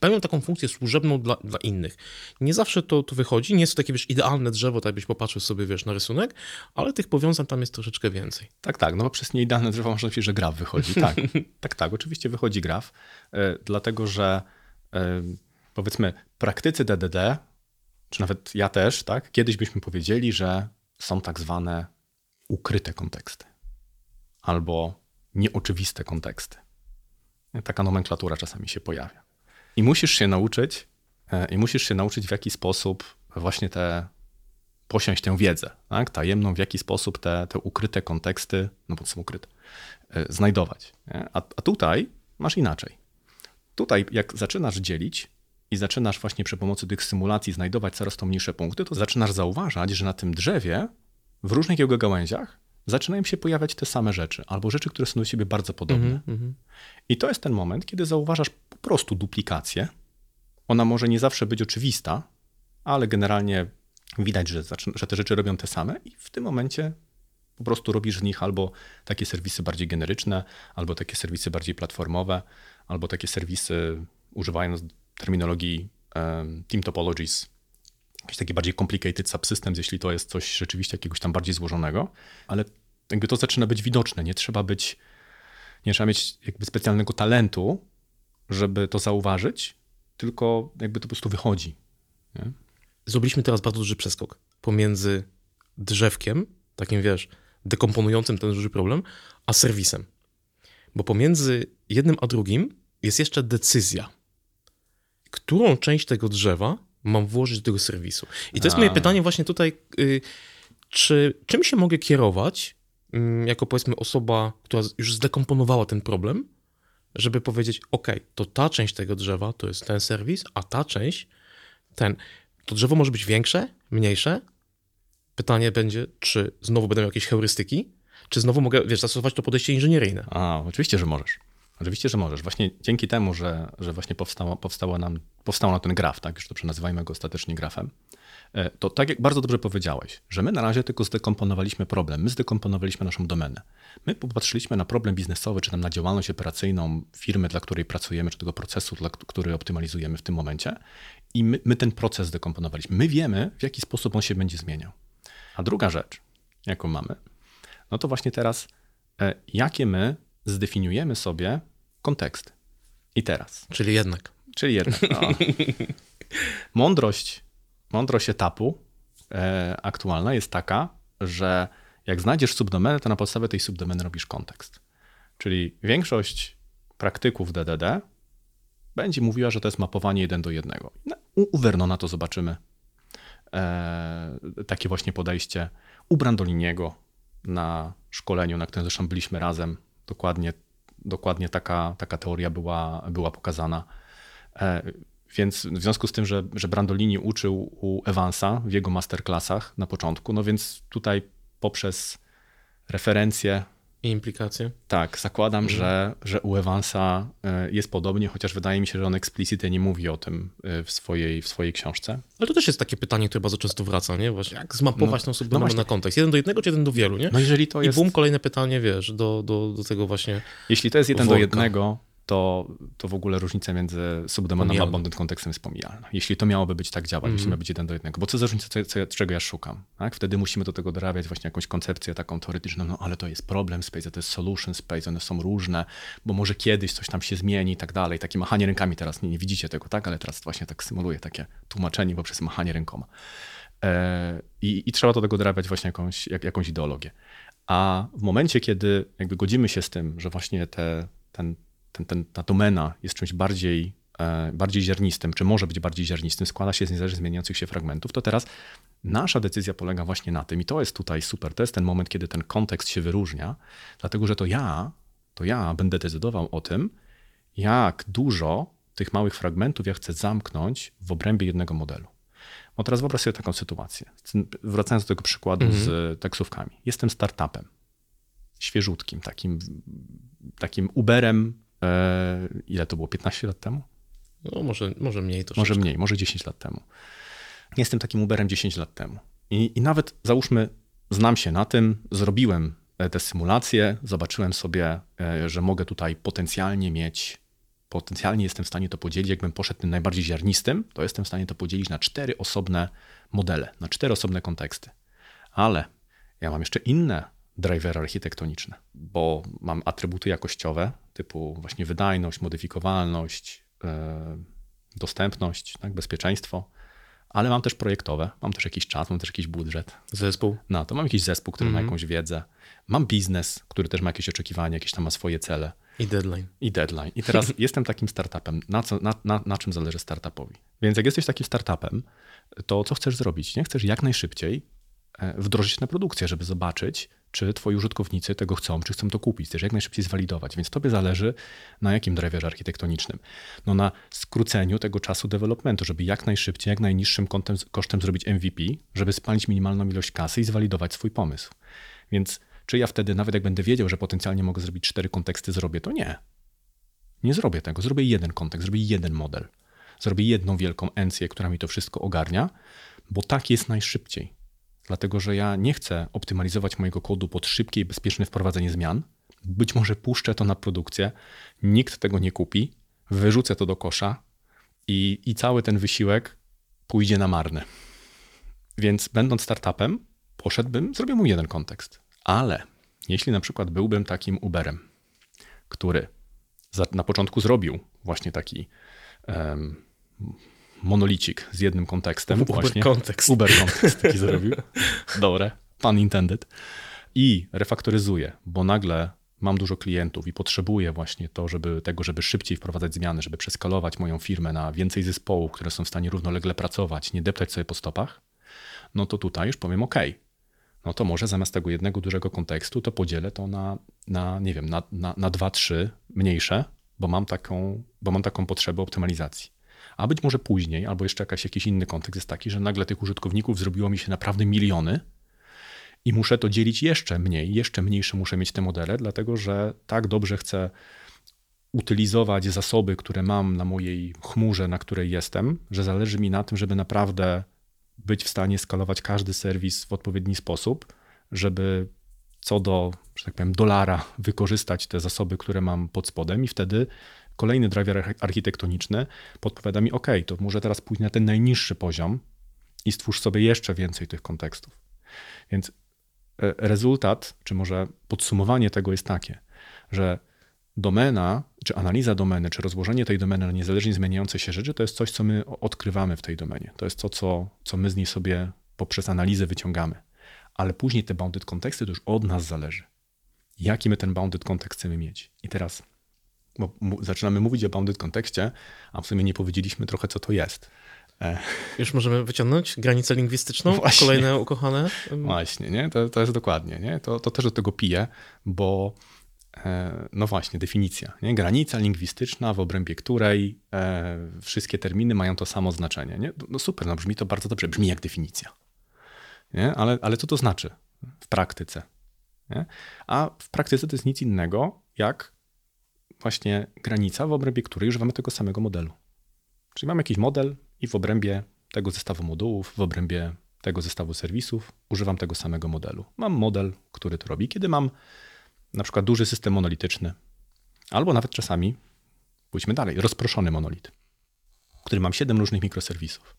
pełnią taką funkcję służebną dla, dla innych. Nie zawsze to, to wychodzi, nie jest to takie, wiesz, idealne drzewo, tak byś popatrzył sobie, wiesz, na rysunek, ale tych powiązań tam jest troszeczkę więcej. Tak, tak, no bo przez nieidealne drzewo można powiedzieć, że graf wychodzi, tak. tak, tak, oczywiście wychodzi graf, y, dlatego że y, powiedzmy praktycy DDD czy nawet ja też, tak, kiedyś byśmy powiedzieli, że są tak zwane ukryte konteksty albo nieoczywiste konteksty. Taka nomenklatura czasami się pojawia. I musisz się nauczyć, e, i musisz się nauczyć, w jaki sposób właśnie te posiąść tę wiedzę, tak? tajemną, w jaki sposób te, te ukryte konteksty, no bo są ukryte, e, znajdować. A, a tutaj masz inaczej. Tutaj, jak zaczynasz dzielić, i zaczynasz właśnie przy pomocy tych symulacji znajdować coraz to mniejsze punkty, to zaczynasz zauważać, że na tym drzewie w różnych jego gałęziach zaczynają się pojawiać te same rzeczy, albo rzeczy, które są do siebie bardzo podobne. Mm -hmm. I to jest ten moment, kiedy zauważasz po prostu duplikację. Ona może nie zawsze być oczywista, ale generalnie widać, że, że te rzeczy robią te same, i w tym momencie po prostu robisz z nich albo takie serwisy bardziej generyczne, albo takie serwisy bardziej platformowe, albo takie serwisy używając terminologii team topologies, jakiś taki bardziej complicated subsystems, jeśli to jest coś rzeczywiście jakiegoś tam bardziej złożonego, ale jakby to zaczyna być widoczne. Nie trzeba być, nie trzeba mieć jakby specjalnego talentu, żeby to zauważyć, tylko jakby to po prostu wychodzi. Nie? Zrobiliśmy teraz bardzo duży przeskok pomiędzy drzewkiem, takim wiesz, dekomponującym ten duży problem, a serwisem. Bo pomiędzy jednym a drugim jest jeszcze decyzja którą część tego drzewa mam włożyć do tego serwisu. I to jest moje pytanie właśnie tutaj, y, czy czym się mogę kierować, mm, jako powiedzmy osoba, która już zdekomponowała ten problem, żeby powiedzieć, ok, to ta część tego drzewa to jest ten serwis, a ta część, ten. To drzewo może być większe, mniejsze. Pytanie będzie, czy znowu będą jakieś heurystyki, czy znowu mogę, wiesz, zastosować to podejście inżynieryjne. A, oczywiście, że możesz. Oczywiście, że możesz. Właśnie dzięki temu, że, że właśnie powstało, powstało nam, powstał nam ten graf, tak, już to przenazywajmy go ostatecznie grafem, e, to tak jak bardzo dobrze powiedziałeś, że my na razie tylko zdekomponowaliśmy problem, my zdekomponowaliśmy naszą domenę. My popatrzyliśmy na problem biznesowy, czy tam na działalność operacyjną firmy, dla której pracujemy, czy tego procesu, dla, który optymalizujemy w tym momencie i my, my ten proces zdekomponowaliśmy. My wiemy, w jaki sposób on się będzie zmieniał. A druga rzecz, jaką mamy, no to właśnie teraz, e, jakie my zdefiniujemy sobie kontekst. I teraz. Czyli jednak. Czyli jednak. No. mądrość, mądrość etapu e, aktualna jest taka, że jak znajdziesz subdomenę, to na podstawie tej subdomeny robisz kontekst. Czyli większość praktyków DDD będzie mówiła, że to jest mapowanie jeden do jednego. No, u Vernona to zobaczymy. E, takie właśnie podejście. U Brandoliniego na szkoleniu, na którym zresztą byliśmy razem, dokładnie dokładnie taka, taka teoria była, była pokazana. E, więc w związku z tym, że, że Brandolini uczył u Evansa w jego masterclassach na początku, no więc tutaj poprzez referencje i implikacje? Tak, zakładam, mhm. że, że u Evansa e, jest podobnie, chociaż wydaje mi się, że on eksplicitnie nie mówi o tym e, w swojej, w swojej książce. Ale to też jest takie pytanie, które bardzo często wraca, nie? Właśnie, jak zmapować no, tą subdomenę no na kontekst? Jeden do jednego, czy jeden do wielu, nie? No jeżeli to jest... I bum, kolejne pytanie, wiesz, do, do, do tego właśnie Jeśli to jest jeden worka. do jednego, to, to w ogóle różnica między subdomeną a bonded kontekstem jest pomijalna. Jeśli to miałoby być tak działać, mm. jeśli ma być jeden do jednego. Bo co za różnica, co, czego ja szukam? Tak? Wtedy musimy do tego dorabiać właśnie jakąś koncepcję taką teoretyczną, no ale to jest problem space, to jest solution space, one są różne, bo może kiedyś coś tam się zmieni i tak dalej. Takie machanie rękami teraz, nie, nie widzicie tego, tak? Ale teraz właśnie tak symuluję takie tłumaczenie poprzez machanie rękoma. E, i, I trzeba do tego dorabiać właśnie jakąś, jak, jakąś ideologię. A w momencie, kiedy jakby godzimy się z tym, że właśnie te, ten, ten, ten, ta domena jest czymś bardziej, e, bardziej ziarnistym, czy może być bardziej ziarnistym, składa się z niezależnie zmieniających się fragmentów, to teraz nasza decyzja polega właśnie na tym, i to jest tutaj super, to jest ten moment, kiedy ten kontekst się wyróżnia, dlatego że to ja, to ja będę decydował o tym, jak dużo tych małych fragmentów ja chcę zamknąć w obrębie jednego modelu. No teraz wyobraź sobie taką sytuację. Wracając do tego przykładu mhm. z taksówkami. Jestem startupem, świeżutkim, takim, takim Uberem ile to było? 15 lat temu? No, może, może mniej to Może mniej, może 10 lat temu. Jestem takim Uberem 10 lat temu. I, I nawet załóżmy, znam się na tym, zrobiłem e, te symulacje, zobaczyłem sobie, e, że mogę tutaj potencjalnie mieć, potencjalnie jestem w stanie to podzielić, jakbym poszedł tym najbardziej ziarnistym, to jestem w stanie to podzielić na cztery osobne modele, na cztery osobne konteksty. Ale ja mam jeszcze inne drivery architektoniczne, bo mam atrybuty jakościowe typu właśnie wydajność, modyfikowalność, yy, dostępność, tak, bezpieczeństwo, ale mam też projektowe, mam też jakiś czas, mam też jakiś budżet. Zespół? No, to mam jakiś zespół, który mm -hmm. ma mhm. jakąś wiedzę. Mam biznes, który też ma jakieś oczekiwania, jakieś tam ma swoje cele. I deadline. I deadline. I teraz jestem takim startupem. Na, co, na, na, na czym zależy startupowi? Więc jak jesteś takim startupem, to co chcesz zrobić? Nie chcesz jak najszybciej e, wdrożyć na produkcję, żeby zobaczyć, czy twoi użytkownicy tego chcą, czy chcą to kupić, też jak najszybciej zwalidować. Więc tobie zależy na jakim driverze architektonicznym. No na skróceniu tego czasu developmentu, żeby jak najszybciej, jak najniższym kosztem, kosztem zrobić MVP, żeby spalić minimalną ilość kasy i zwalidować swój pomysł. Więc czy ja wtedy, nawet jak będę wiedział, że potencjalnie mogę zrobić cztery konteksty, zrobię to? Nie. Nie zrobię tego. Zrobię jeden kontekst, zrobię jeden model. Zrobię jedną wielką encję, która mi to wszystko ogarnia, bo tak jest najszybciej dlatego że ja nie chcę optymalizować mojego kodu pod szybkie i bezpieczne wprowadzenie zmian. Być może puszczę to na produkcję, nikt tego nie kupi, wyrzucę to do kosza i, i cały ten wysiłek pójdzie na marne. Więc będąc startupem, poszedłbym, zrobię mu jeden kontekst. Ale jeśli na przykład byłbym takim Uberem, który na początku zrobił właśnie taki um, monolicik z jednym kontekstem. Uber właśnie. kontekst. Uber kontekst taki zrobił. Dobre, pan intended. I refaktoryzuję, bo nagle mam dużo klientów i potrzebuję właśnie to, żeby tego, żeby szybciej wprowadzać zmiany, żeby przeskalować moją firmę na więcej zespołów, które są w stanie równolegle pracować, nie deptać sobie po stopach, no to tutaj już powiem OK. No to może zamiast tego jednego dużego kontekstu, to podzielę to na, na nie wiem, na, na, na dwa, trzy mniejsze, bo mam, taką, bo mam taką potrzebę optymalizacji. A być może później, albo jeszcze jakaś, jakiś inny kontekst jest taki, że nagle tych użytkowników zrobiło mi się naprawdę miliony i muszę to dzielić jeszcze mniej, jeszcze mniejsze muszę mieć te modele, dlatego że tak dobrze chcę utylizować zasoby, które mam na mojej chmurze, na której jestem, że zależy mi na tym, żeby naprawdę być w stanie skalować każdy serwis w odpowiedni sposób, żeby co do, że tak powiem, dolara wykorzystać te zasoby, które mam pod spodem i wtedy kolejny driver architektoniczny podpowiada mi, OK, to może teraz pójść na ten najniższy poziom i stwórz sobie jeszcze więcej tych kontekstów. Więc e, rezultat, czy może podsumowanie tego jest takie, że domena, czy analiza domeny, czy rozłożenie tej domeny na niezależnie zmieniające się rzeczy, to jest coś, co my odkrywamy w tej domenie. To jest to, co, co my z niej sobie poprzez analizę wyciągamy. Ale później te bounded konteksty to już od nas zależy. Jaki my ten bounded kontekst chcemy mieć. I teraz bo zaczynamy mówić o bounded kontekście, a w sumie nie powiedzieliśmy trochę, co to jest. E. Już możemy wyciągnąć granicę lingwistyczną, Właśnie. kolejne ukochane. Właśnie, nie? To, to jest dokładnie, nie? To, to też do tego piję, bo E, no właśnie, definicja. Nie? Granica lingwistyczna, w obrębie której e, wszystkie terminy mają to samo znaczenie. Nie? No super, no brzmi to bardzo dobrze, brzmi jak definicja. Nie? Ale, ale co to znaczy w praktyce? Nie? A w praktyce to jest nic innego jak właśnie granica, w obrębie której używamy tego samego modelu. Czyli mam jakiś model i w obrębie tego zestawu modułów, w obrębie tego zestawu serwisów używam tego samego modelu. Mam model, który to robi. Kiedy mam na przykład duży system monolityczny, albo nawet czasami, pójdźmy dalej, rozproszony monolit, w którym mam 7 różnych mikroserwisów,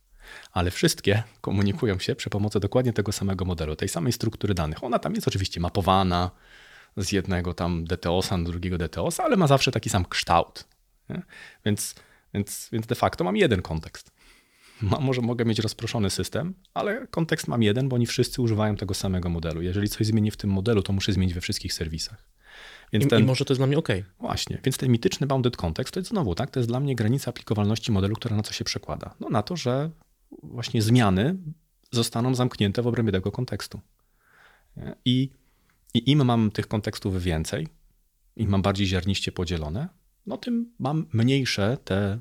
ale wszystkie komunikują się przy pomocy dokładnie tego samego modelu, tej samej struktury danych. Ona tam jest oczywiście mapowana z jednego tam DTOS-a do drugiego DTOS-a, ale ma zawsze taki sam kształt. Więc, więc, więc de facto mam jeden kontekst. Ma, może mogę mieć rozproszony system, ale kontekst mam jeden, bo oni wszyscy używają tego samego modelu. Jeżeli coś zmieni w tym modelu, to muszę zmienić we wszystkich serwisach. Więc I, ten, I może to jest dla mnie OK. Właśnie, więc ten mityczny bounded context to jest znowu, tak? To jest dla mnie granica aplikowalności modelu, która na co się przekłada? No na to, że właśnie zmiany zostaną zamknięte w obrębie tego kontekstu. I, i im mam tych kontekstów więcej, im mam bardziej ziarniście podzielone, no tym mam mniejsze te,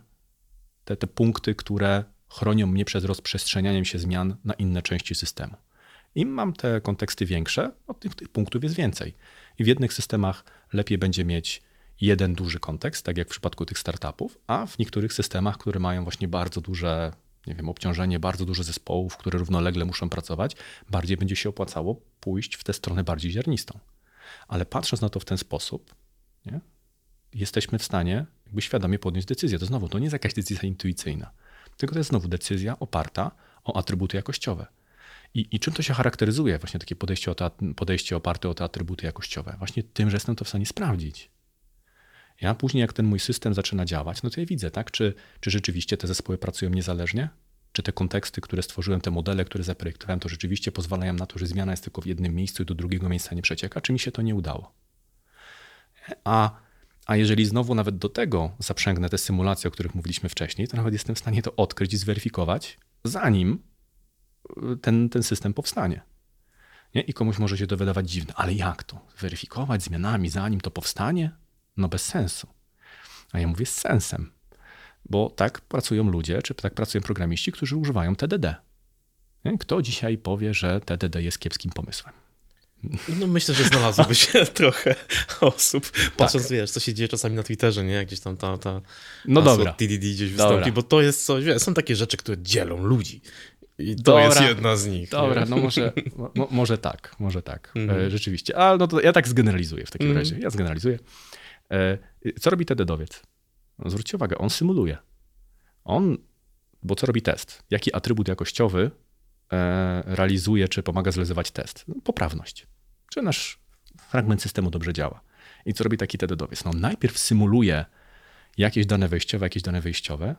te, te punkty, które chronią mnie przed rozprzestrzenianiem się zmian na inne części systemu. Im mam te konteksty większe, no tych, tych punktów jest więcej. I w jednych systemach lepiej będzie mieć jeden duży kontekst, tak jak w przypadku tych startupów, a w niektórych systemach, które mają właśnie bardzo duże, nie wiem, obciążenie, bardzo dużo zespołów, które równolegle muszą pracować, bardziej będzie się opłacało pójść w tę stronę bardziej ziarnistą. Ale patrząc na to w ten sposób, nie, jesteśmy w stanie jakby świadomie podjąć decyzję. To znowu, to nie jest jakaś decyzja intuicyjna tylko to jest znowu decyzja oparta o atrybuty jakościowe. I, I, czym to się charakteryzuje, właśnie takie podejście, o te, podejście oparte o te atrybuty jakościowe? Właśnie tym, że jestem to w stanie sprawdzić. Ja później, jak ten mój system zaczyna działać, no to ja widzę, tak, czy, czy rzeczywiście te zespoły pracują niezależnie, czy te konteksty, które stworzyłem, te modele, które zaprojektowałem, to rzeczywiście pozwalają na to, że zmiana jest tylko w jednym miejscu i do drugiego miejsca nie przecieka, czy mi się to nie udało. A a jeżeli znowu nawet do tego zaprzęgnę te symulacje, o których mówiliśmy wcześniej, to nawet jestem w stanie to odkryć i zweryfikować, zanim y, ten, ten system powstanie. Nie? I komuś może się to wydawać dziwne, ale jak to? Weryfikować zmianami, zanim to powstanie? No bez sensu. A ja mówię z sensem, bo tak pracują ludzie, czy tak pracują programiści, którzy używają TDD. Kto dzisiaj powie, że TDD jest kiepskim pomysłem? No myślę, że znalazłoby się trochę osób, patrząc, tak. wiesz, co się dzieje czasami na Twitterze, nie? Gdzieś tam ta, ta no dobra. TDD gdzieś wystąpi, dobra. bo to jest coś, wiesz, są takie rzeczy, które dzielą ludzi. I to dobra. jest jedna z nich. Dobra, nie? no może, mo, może tak, może tak, mhm. e, rzeczywiście. Ale no to ja tak zgeneralizuję w takim mhm. razie. Ja zgeneralizuję. E, co robi TDDowiec? No, zwróćcie uwagę, on symuluje. On, bo co robi test? Jaki atrybut jakościowy e, realizuje, czy pomaga zrealizować test? No, poprawność czy nasz fragment systemu dobrze działa. I co robi taki TDDowiec? No najpierw symuluje jakieś dane wejściowe, jakieś dane wyjściowe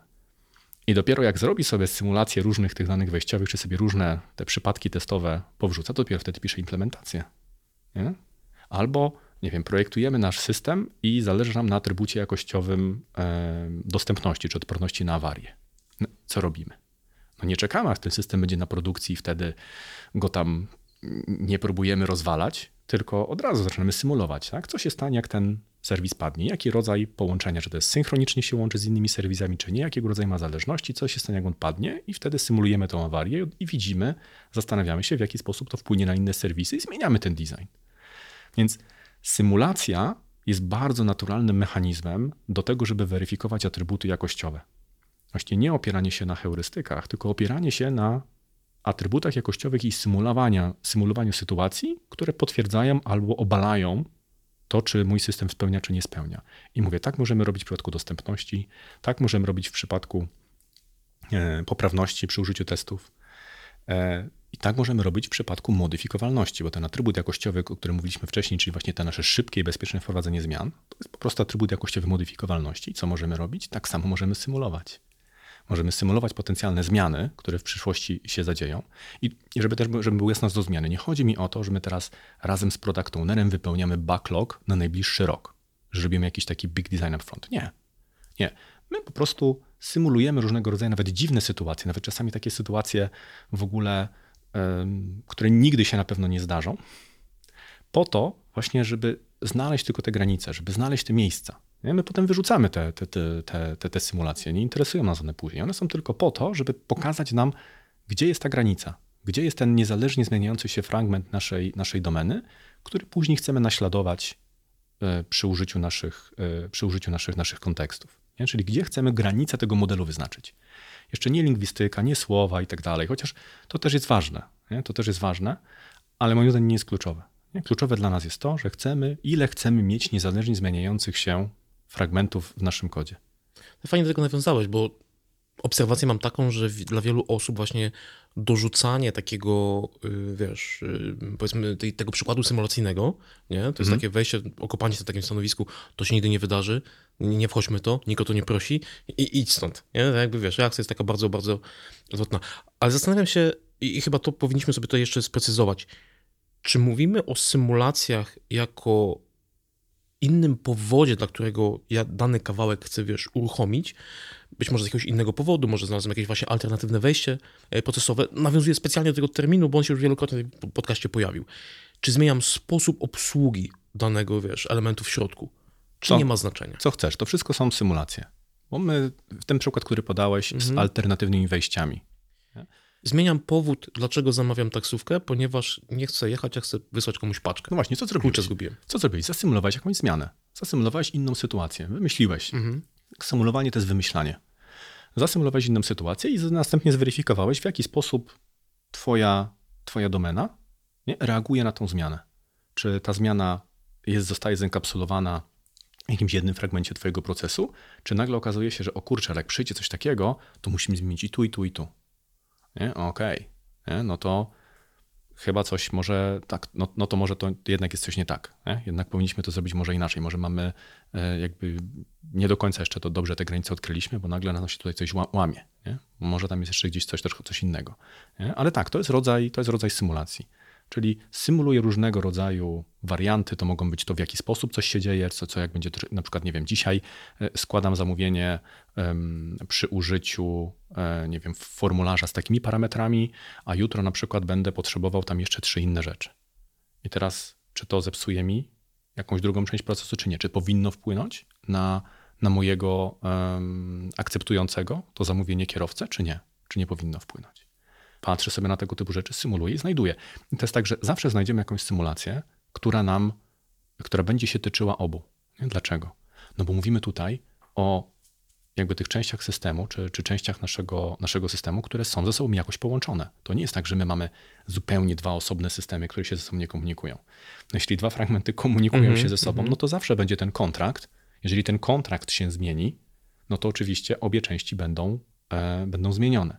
i dopiero jak zrobi sobie symulację różnych tych danych wejściowych, czy sobie różne te przypadki testowe powrzuca, to dopiero wtedy pisze implementację. Nie? Albo, nie wiem, projektujemy nasz system i zależy nam na atrybucie jakościowym e, dostępności czy odporności na awarię. No, co robimy? No nie czekamy, aż ten system będzie na produkcji i wtedy go tam nie próbujemy rozwalać, tylko od razu zaczynamy symulować, tak? co się stanie, jak ten serwis padnie, jaki rodzaj połączenia, czy to jest synchronicznie się łączy z innymi serwisami, czy nie, jakiego rodzaju ma zależności, co się stanie, jak on padnie i wtedy symulujemy tą awarię i widzimy, zastanawiamy się, w jaki sposób to wpłynie na inne serwisy i zmieniamy ten design. Więc symulacja jest bardzo naturalnym mechanizmem do tego, żeby weryfikować atrybuty jakościowe. Właśnie nie opieranie się na heurystykach, tylko opieranie się na atrybutach jakościowych i symulowania, symulowaniu sytuacji, które potwierdzają albo obalają to, czy mój system spełnia, czy nie spełnia. I mówię, tak możemy robić w przypadku dostępności, tak możemy robić w przypadku e, poprawności przy użyciu testów. I tak możemy robić w przypadku modyfikowalności, bo ten atrybut jakościowy, o którym mówiliśmy wcześniej, czyli właśnie te nasze szybkie i bezpieczne wprowadzenie zmian, to jest po prostu atrybut jakościowy modyfikowalności. Co możemy robić? Tak samo możemy symulować. Możemy symulować potencjalne zmiany, które w przyszłości się zadzieją. I żeby też żeby był jasność do zmiany, nie chodzi mi o to, że my teraz razem z product ownerem wypełniamy backlog na najbliższy rok, że robimy jakiś taki big design up front. Nie. Nie. My po prostu symulujemy różnego rodzaju nawet dziwne sytuacje, nawet czasami takie sytuacje w ogóle, które nigdy się na pewno nie zdarzą, po to właśnie, żeby znaleźć tylko te granice, żeby znaleźć te miejsca. My potem wyrzucamy te, te, te, te, te symulacje, nie interesują nas one później. One są tylko po to, żeby pokazać nam, gdzie jest ta granica, gdzie jest ten niezależnie zmieniający się fragment naszej, naszej domeny, który później chcemy naśladować e, przy użyciu naszych, e, przy użyciu naszych, naszych kontekstów. Czyli gdzie chcemy granicę tego modelu wyznaczyć. Jeszcze nie lingwistyka, nie słowa i tak dalej, chociaż to też jest ważne. Nie? To też jest ważne, ale moim zdaniem nie jest kluczowe. Nie? Kluczowe dla nas jest to, że chcemy, ile chcemy mieć niezależnie zmieniających się fragmentów w naszym kodzie. Fajnie do tego nawiązałeś, bo obserwację mam taką, że dla wielu osób właśnie dorzucanie takiego, y, wiesz, y, powiedzmy tego przykładu symulacyjnego, nie? To jest mhm. takie wejście, okopanie się na takim stanowisku, to się nigdy nie wydarzy, nie wchodźmy to, nikt o to nie prosi i idź stąd, nie? Tak jakby wiesz, reakcja jest taka bardzo, bardzo zwrotna. Ale zastanawiam się i chyba to powinniśmy sobie to jeszcze sprecyzować. Czy mówimy o symulacjach jako innym powodzie, dla którego ja dany kawałek chcę, wiesz, uruchomić, być może z jakiegoś innego powodu, może znalazłem jakieś właśnie alternatywne wejście e, procesowe, nawiązuję specjalnie do tego terminu, bo on się już wielokrotnie w podcaście pojawił. Czy zmieniam sposób obsługi danego, wiesz, elementu w środku? Czy co, nie ma znaczenia? Co chcesz, to wszystko są symulacje. Bo my, w ten przykład, który podałeś, mhm. z alternatywnymi wejściami. Zmieniam powód, dlaczego zamawiam taksówkę, ponieważ nie chcę jechać, a chcę wysłać komuś paczkę. No właśnie, co zrobiłeś? zgubiłem. Co zrobiłeś? Zasymulowałeś jakąś zmianę. Zasymulowałeś inną sytuację. Wymyśliłeś. Mhm. Symulowanie to jest wymyślanie. Zasymulowałeś inną sytuację i następnie zweryfikowałeś, w jaki sposób twoja, twoja domena nie, reaguje na tą zmianę. Czy ta zmiana jest, zostaje zenkapsulowana jakimś jednym fragmencie twojego procesu, czy nagle okazuje się, że o kurczę, jak przyjdzie coś takiego, to musimy zmienić i tu, i tu, i tu. Nie? Okej. Okay. No to chyba coś może tak, no, no to może to jednak jest coś nie tak. Nie? Jednak powinniśmy to zrobić może inaczej. Może mamy e, jakby nie do końca jeszcze to dobrze te granice odkryliśmy, bo nagle na nas się tutaj coś łamie. Nie? Może tam jest jeszcze gdzieś coś, coś innego. Nie? Ale tak, to jest rodzaj, to jest rodzaj symulacji. Czyli symuluje różnego rodzaju warianty, to mogą być to w jaki sposób coś się dzieje, co, co jak będzie, na przykład, nie wiem, dzisiaj e, składam zamówienie przy użyciu, um, nie wiem, formularza z takimi parametrami, a jutro na przykład będę potrzebował tam jeszcze trzy inne rzeczy. I teraz, czy to zepsuje mi jakąś drugą część procesu, czy nie? Czy powinno wpłynąć na, na mojego um, akceptującego to zamówienie kierowcę, czy nie? Czy nie powinno wpłynąć? Patrzę sobie na tego typu rzeczy, symuluję i znajduję. I to jest tak, że zawsze znajdziemy jakąś symulację, która nam, która będzie się tyczyła obu. Nie? Dlaczego? No bo mówimy tutaj o jakby tych częściach systemu, czy, czy częściach naszego, naszego systemu, które są ze sobą jakoś połączone. To nie jest tak, że my mamy zupełnie dwa osobne systemy, które się ze sobą nie komunikują. No jeśli dwa fragmenty komunikują mm -hmm, się ze sobą, mm -hmm. no to zawsze będzie ten kontrakt. Jeżeli ten kontrakt się zmieni, no to oczywiście obie części będą, e, będą zmienione.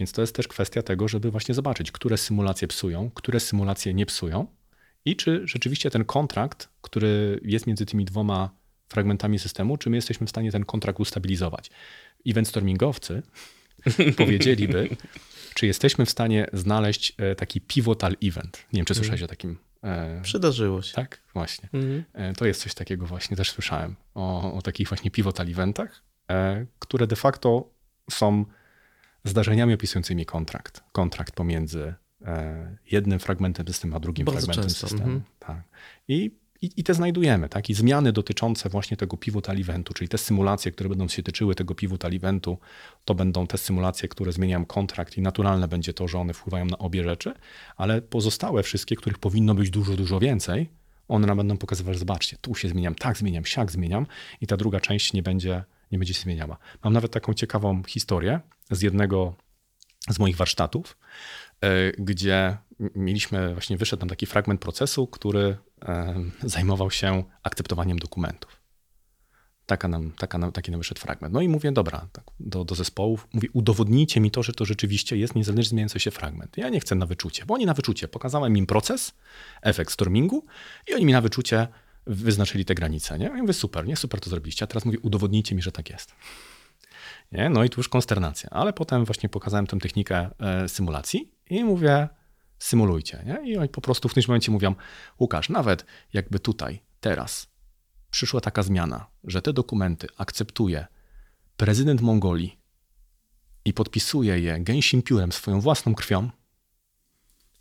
Więc to jest też kwestia tego, żeby właśnie zobaczyć, które symulacje psują, które symulacje nie psują i czy rzeczywiście ten kontrakt, który jest między tymi dwoma fragmentami systemu, czy my jesteśmy w stanie ten kontrakt ustabilizować. Event stormingowcy powiedzieliby, czy jesteśmy w stanie znaleźć e, taki pivotal event. Nie wiem, czy słyszałeś mm. o takim. E, Przydarzyło się. Tak, właśnie. Mm. To jest coś takiego właśnie, też słyszałem o, o takich właśnie pivotal eventach, które de facto są zdarzeniami opisującymi kontrakt. Kontrakt pomiędzy e, jednym fragmentem systemu, a drugim Bardzo fragmentem często. systemu. Mhm. Tak. I, i, I, te znajdujemy, tak? I zmiany dotyczące właśnie tego pivotal eventu, czyli te symulacje, które będą się tyczyły tego pivotal eventu, to będą te symulacje, które zmieniają kontrakt i naturalne będzie to, że one wpływają na obie rzeczy, ale pozostałe wszystkie, których powinno być dużo, dużo więcej, one nam będą pokazywać, zobaczcie, tu się zmieniam, tak zmieniam, siak zmieniam i ta druga część nie będzie, nie będzie się zmieniała. Mam nawet taką ciekawą historię z jednego z moich warsztatów, e, gdzie mieliśmy, właśnie wyszedł nam taki fragment procesu, który e, zajmował się akceptowaniem dokumentów. Taka nam, taka nam, taki nam wyszedł fragment. No i mówię, dobra, tak, do, do zespołów, mówię, udowodnijcie mi to, że to rzeczywiście jest niezależnie zmieniający się fragment. Ja nie chcę na wyczucie, bo oni na wyczucie. Pokazałem im proces, efekt stormingu i oni mi na wyczucie wyznaczyli te granice. Nie? Ja mówię, super, nie, super to zrobiliście. A teraz mówię, udowodnijcie mi, że tak jest. Nie? No i tu już konsternacja. Ale potem właśnie pokazałem tę technikę e, symulacji i mówię, symulujcie. Nie? I oni po prostu w tym momencie mówią, Łukasz, nawet jakby tutaj, teraz przyszła taka zmiana, że te dokumenty akceptuje prezydent Mongolii i podpisuje je gęsim piórem swoją własną krwią,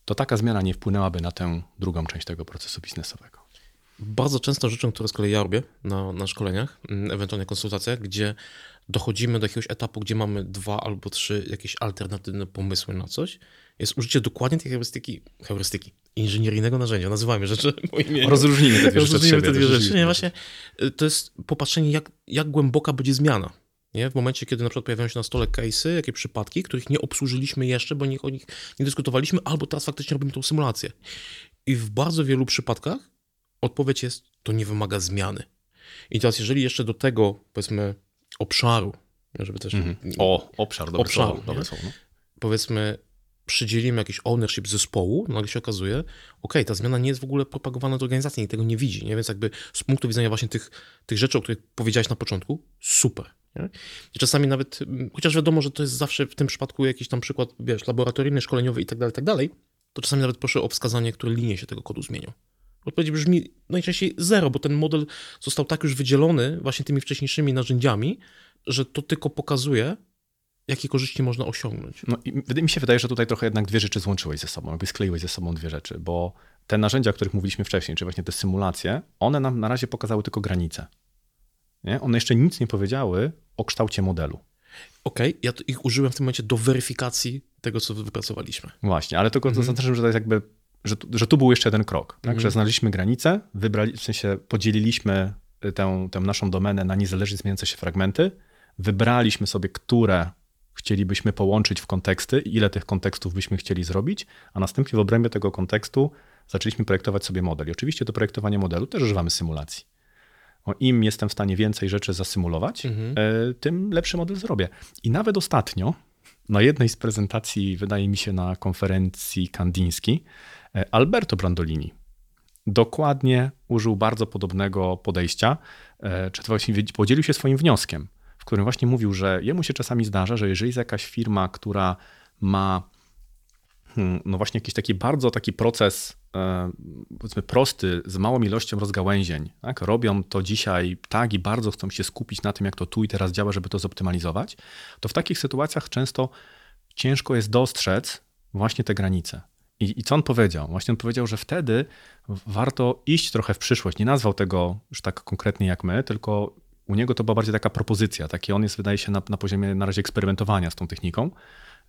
to taka zmiana nie wpłynęłaby na tę drugą część tego procesu biznesowego. Bardzo często rzeczą, które z kolei ja robię na, na szkoleniach, mm, ewentualnie konsultacjach, gdzie dochodzimy do jakiegoś etapu, gdzie mamy dwa albo trzy jakieś alternatywne pomysły na coś, jest użycie dokładnie tej heurystyki, heurystyki inżynieryjnego narzędzia, nazywajmy rzeczy po imieniu. Rozróżnijmy te dwie rzeczy Rozróżnijmy te dwie rzeczy. Nie, właśnie y, to jest popatrzenie, jak, jak głęboka będzie zmiana. Nie? W momencie, kiedy na przykład pojawiają się na stole case'y, jakie przypadki, których nie obsłużyliśmy jeszcze, bo nie, o nich nie dyskutowaliśmy, albo teraz faktycznie robimy tą symulację. I w bardzo wielu przypadkach odpowiedź jest, to nie wymaga zmiany. I teraz, jeżeli jeszcze do tego, powiedzmy, obszaru, żeby też... Mhm. O, obszar, dobre Obszaru, słowo. Dobre słowo no. powiedzmy, przydzielimy jakiś ownership zespołu, nagle się okazuje, ok, ta zmiana nie jest w ogóle propagowana do organizacji, nikt tego nie widzi, nie? więc jakby z punktu widzenia właśnie tych, tych rzeczy, o których powiedziałeś na początku, super. Nie? I czasami nawet, mm, chociaż wiadomo, że to jest zawsze w tym przypadku jakiś tam przykład, wiesz, laboratoryjny, szkoleniowy i tak dalej, tak dalej, to czasami nawet proszę o wskazanie, które linie się tego kodu zmienią. Odpowiedź brzmi najczęściej zero, bo ten model został tak już wydzielony właśnie tymi wcześniejszymi narzędziami, że to tylko pokazuje, jakie korzyści można osiągnąć. No i mi się wydaje, że tutaj trochę jednak dwie rzeczy złączyłeś ze sobą, jakby skleiłeś ze sobą dwie rzeczy, bo te narzędzia, o których mówiliśmy wcześniej, czy właśnie te symulacje, one nam na razie pokazały tylko granice. Nie? One jeszcze nic nie powiedziały o kształcie modelu. Okej, ja to- ich użyłem w tym momencie do weryfikacji tego, co wypracowaliśmy. Właśnie, ale tylko Mhm. to zaznaczam, że to jest jakby, że, tu- że tu był jeszcze jeden krok, tak? Mhm. że znaleźliśmy granicę, wybrali, w sensie podzieliliśmy tę, tę naszą domenę na niezależnie zmieniające się fragmenty, wybraliśmy sobie, które chcielibyśmy połączyć w konteksty, ile tych kontekstów byśmy chcieli zrobić, a następnie w obrębie tego kontekstu zaczęliśmy projektować sobie model. I oczywiście do projektowania modelu też używamy symulacji. O, Im jestem w stanie więcej rzeczy zasymulować, Mhm. e, tym lepszy model zrobię. I nawet ostatnio, na jednej z prezentacji, wydaje mi się na konferencji kandińskiej, e, Alberto Brandolini dokładnie użył bardzo podobnego podejścia, e, czy to właśnie podzielił się swoim wnioskiem, w którym właśnie mówił, że jemu się czasami zdarza, że jeżeli jest jakaś firma, która ma hmm, no właśnie jakiś taki bardzo taki proces, e, powiedzmy prosty, z małą ilością rozgałęzień, tak? robią to dzisiaj tak i bardzo chcą się skupić na tym, jak to tu i teraz działa, żeby to zoptymalizować, to w takich sytuacjach często ciężko jest dostrzec właśnie te granice. I, I co on powiedział? Właśnie on powiedział, że wtedy warto iść trochę w przyszłość. Nie nazwał tego już tak konkretnie jak my, tylko u niego to była bardziej taka propozycja. Taki on jest, wydaje się, na, na poziomie na razie eksperymentowania z tą techniką,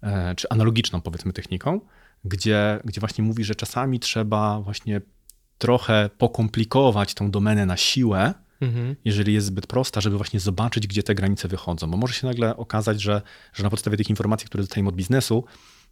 e, czy analogiczną, powiedzmy, techniką, gdzie, gdzie właśnie mówi, że czasami trzeba właśnie trochę pokomplikować tą domenę na siłę, Mhm. jeżeli jest zbyt prosta, żeby właśnie zobaczyć, gdzie te granice wychodzą. Bo może się nagle okazać, że, że na podstawie tych informacji, które dostajemy od biznesu,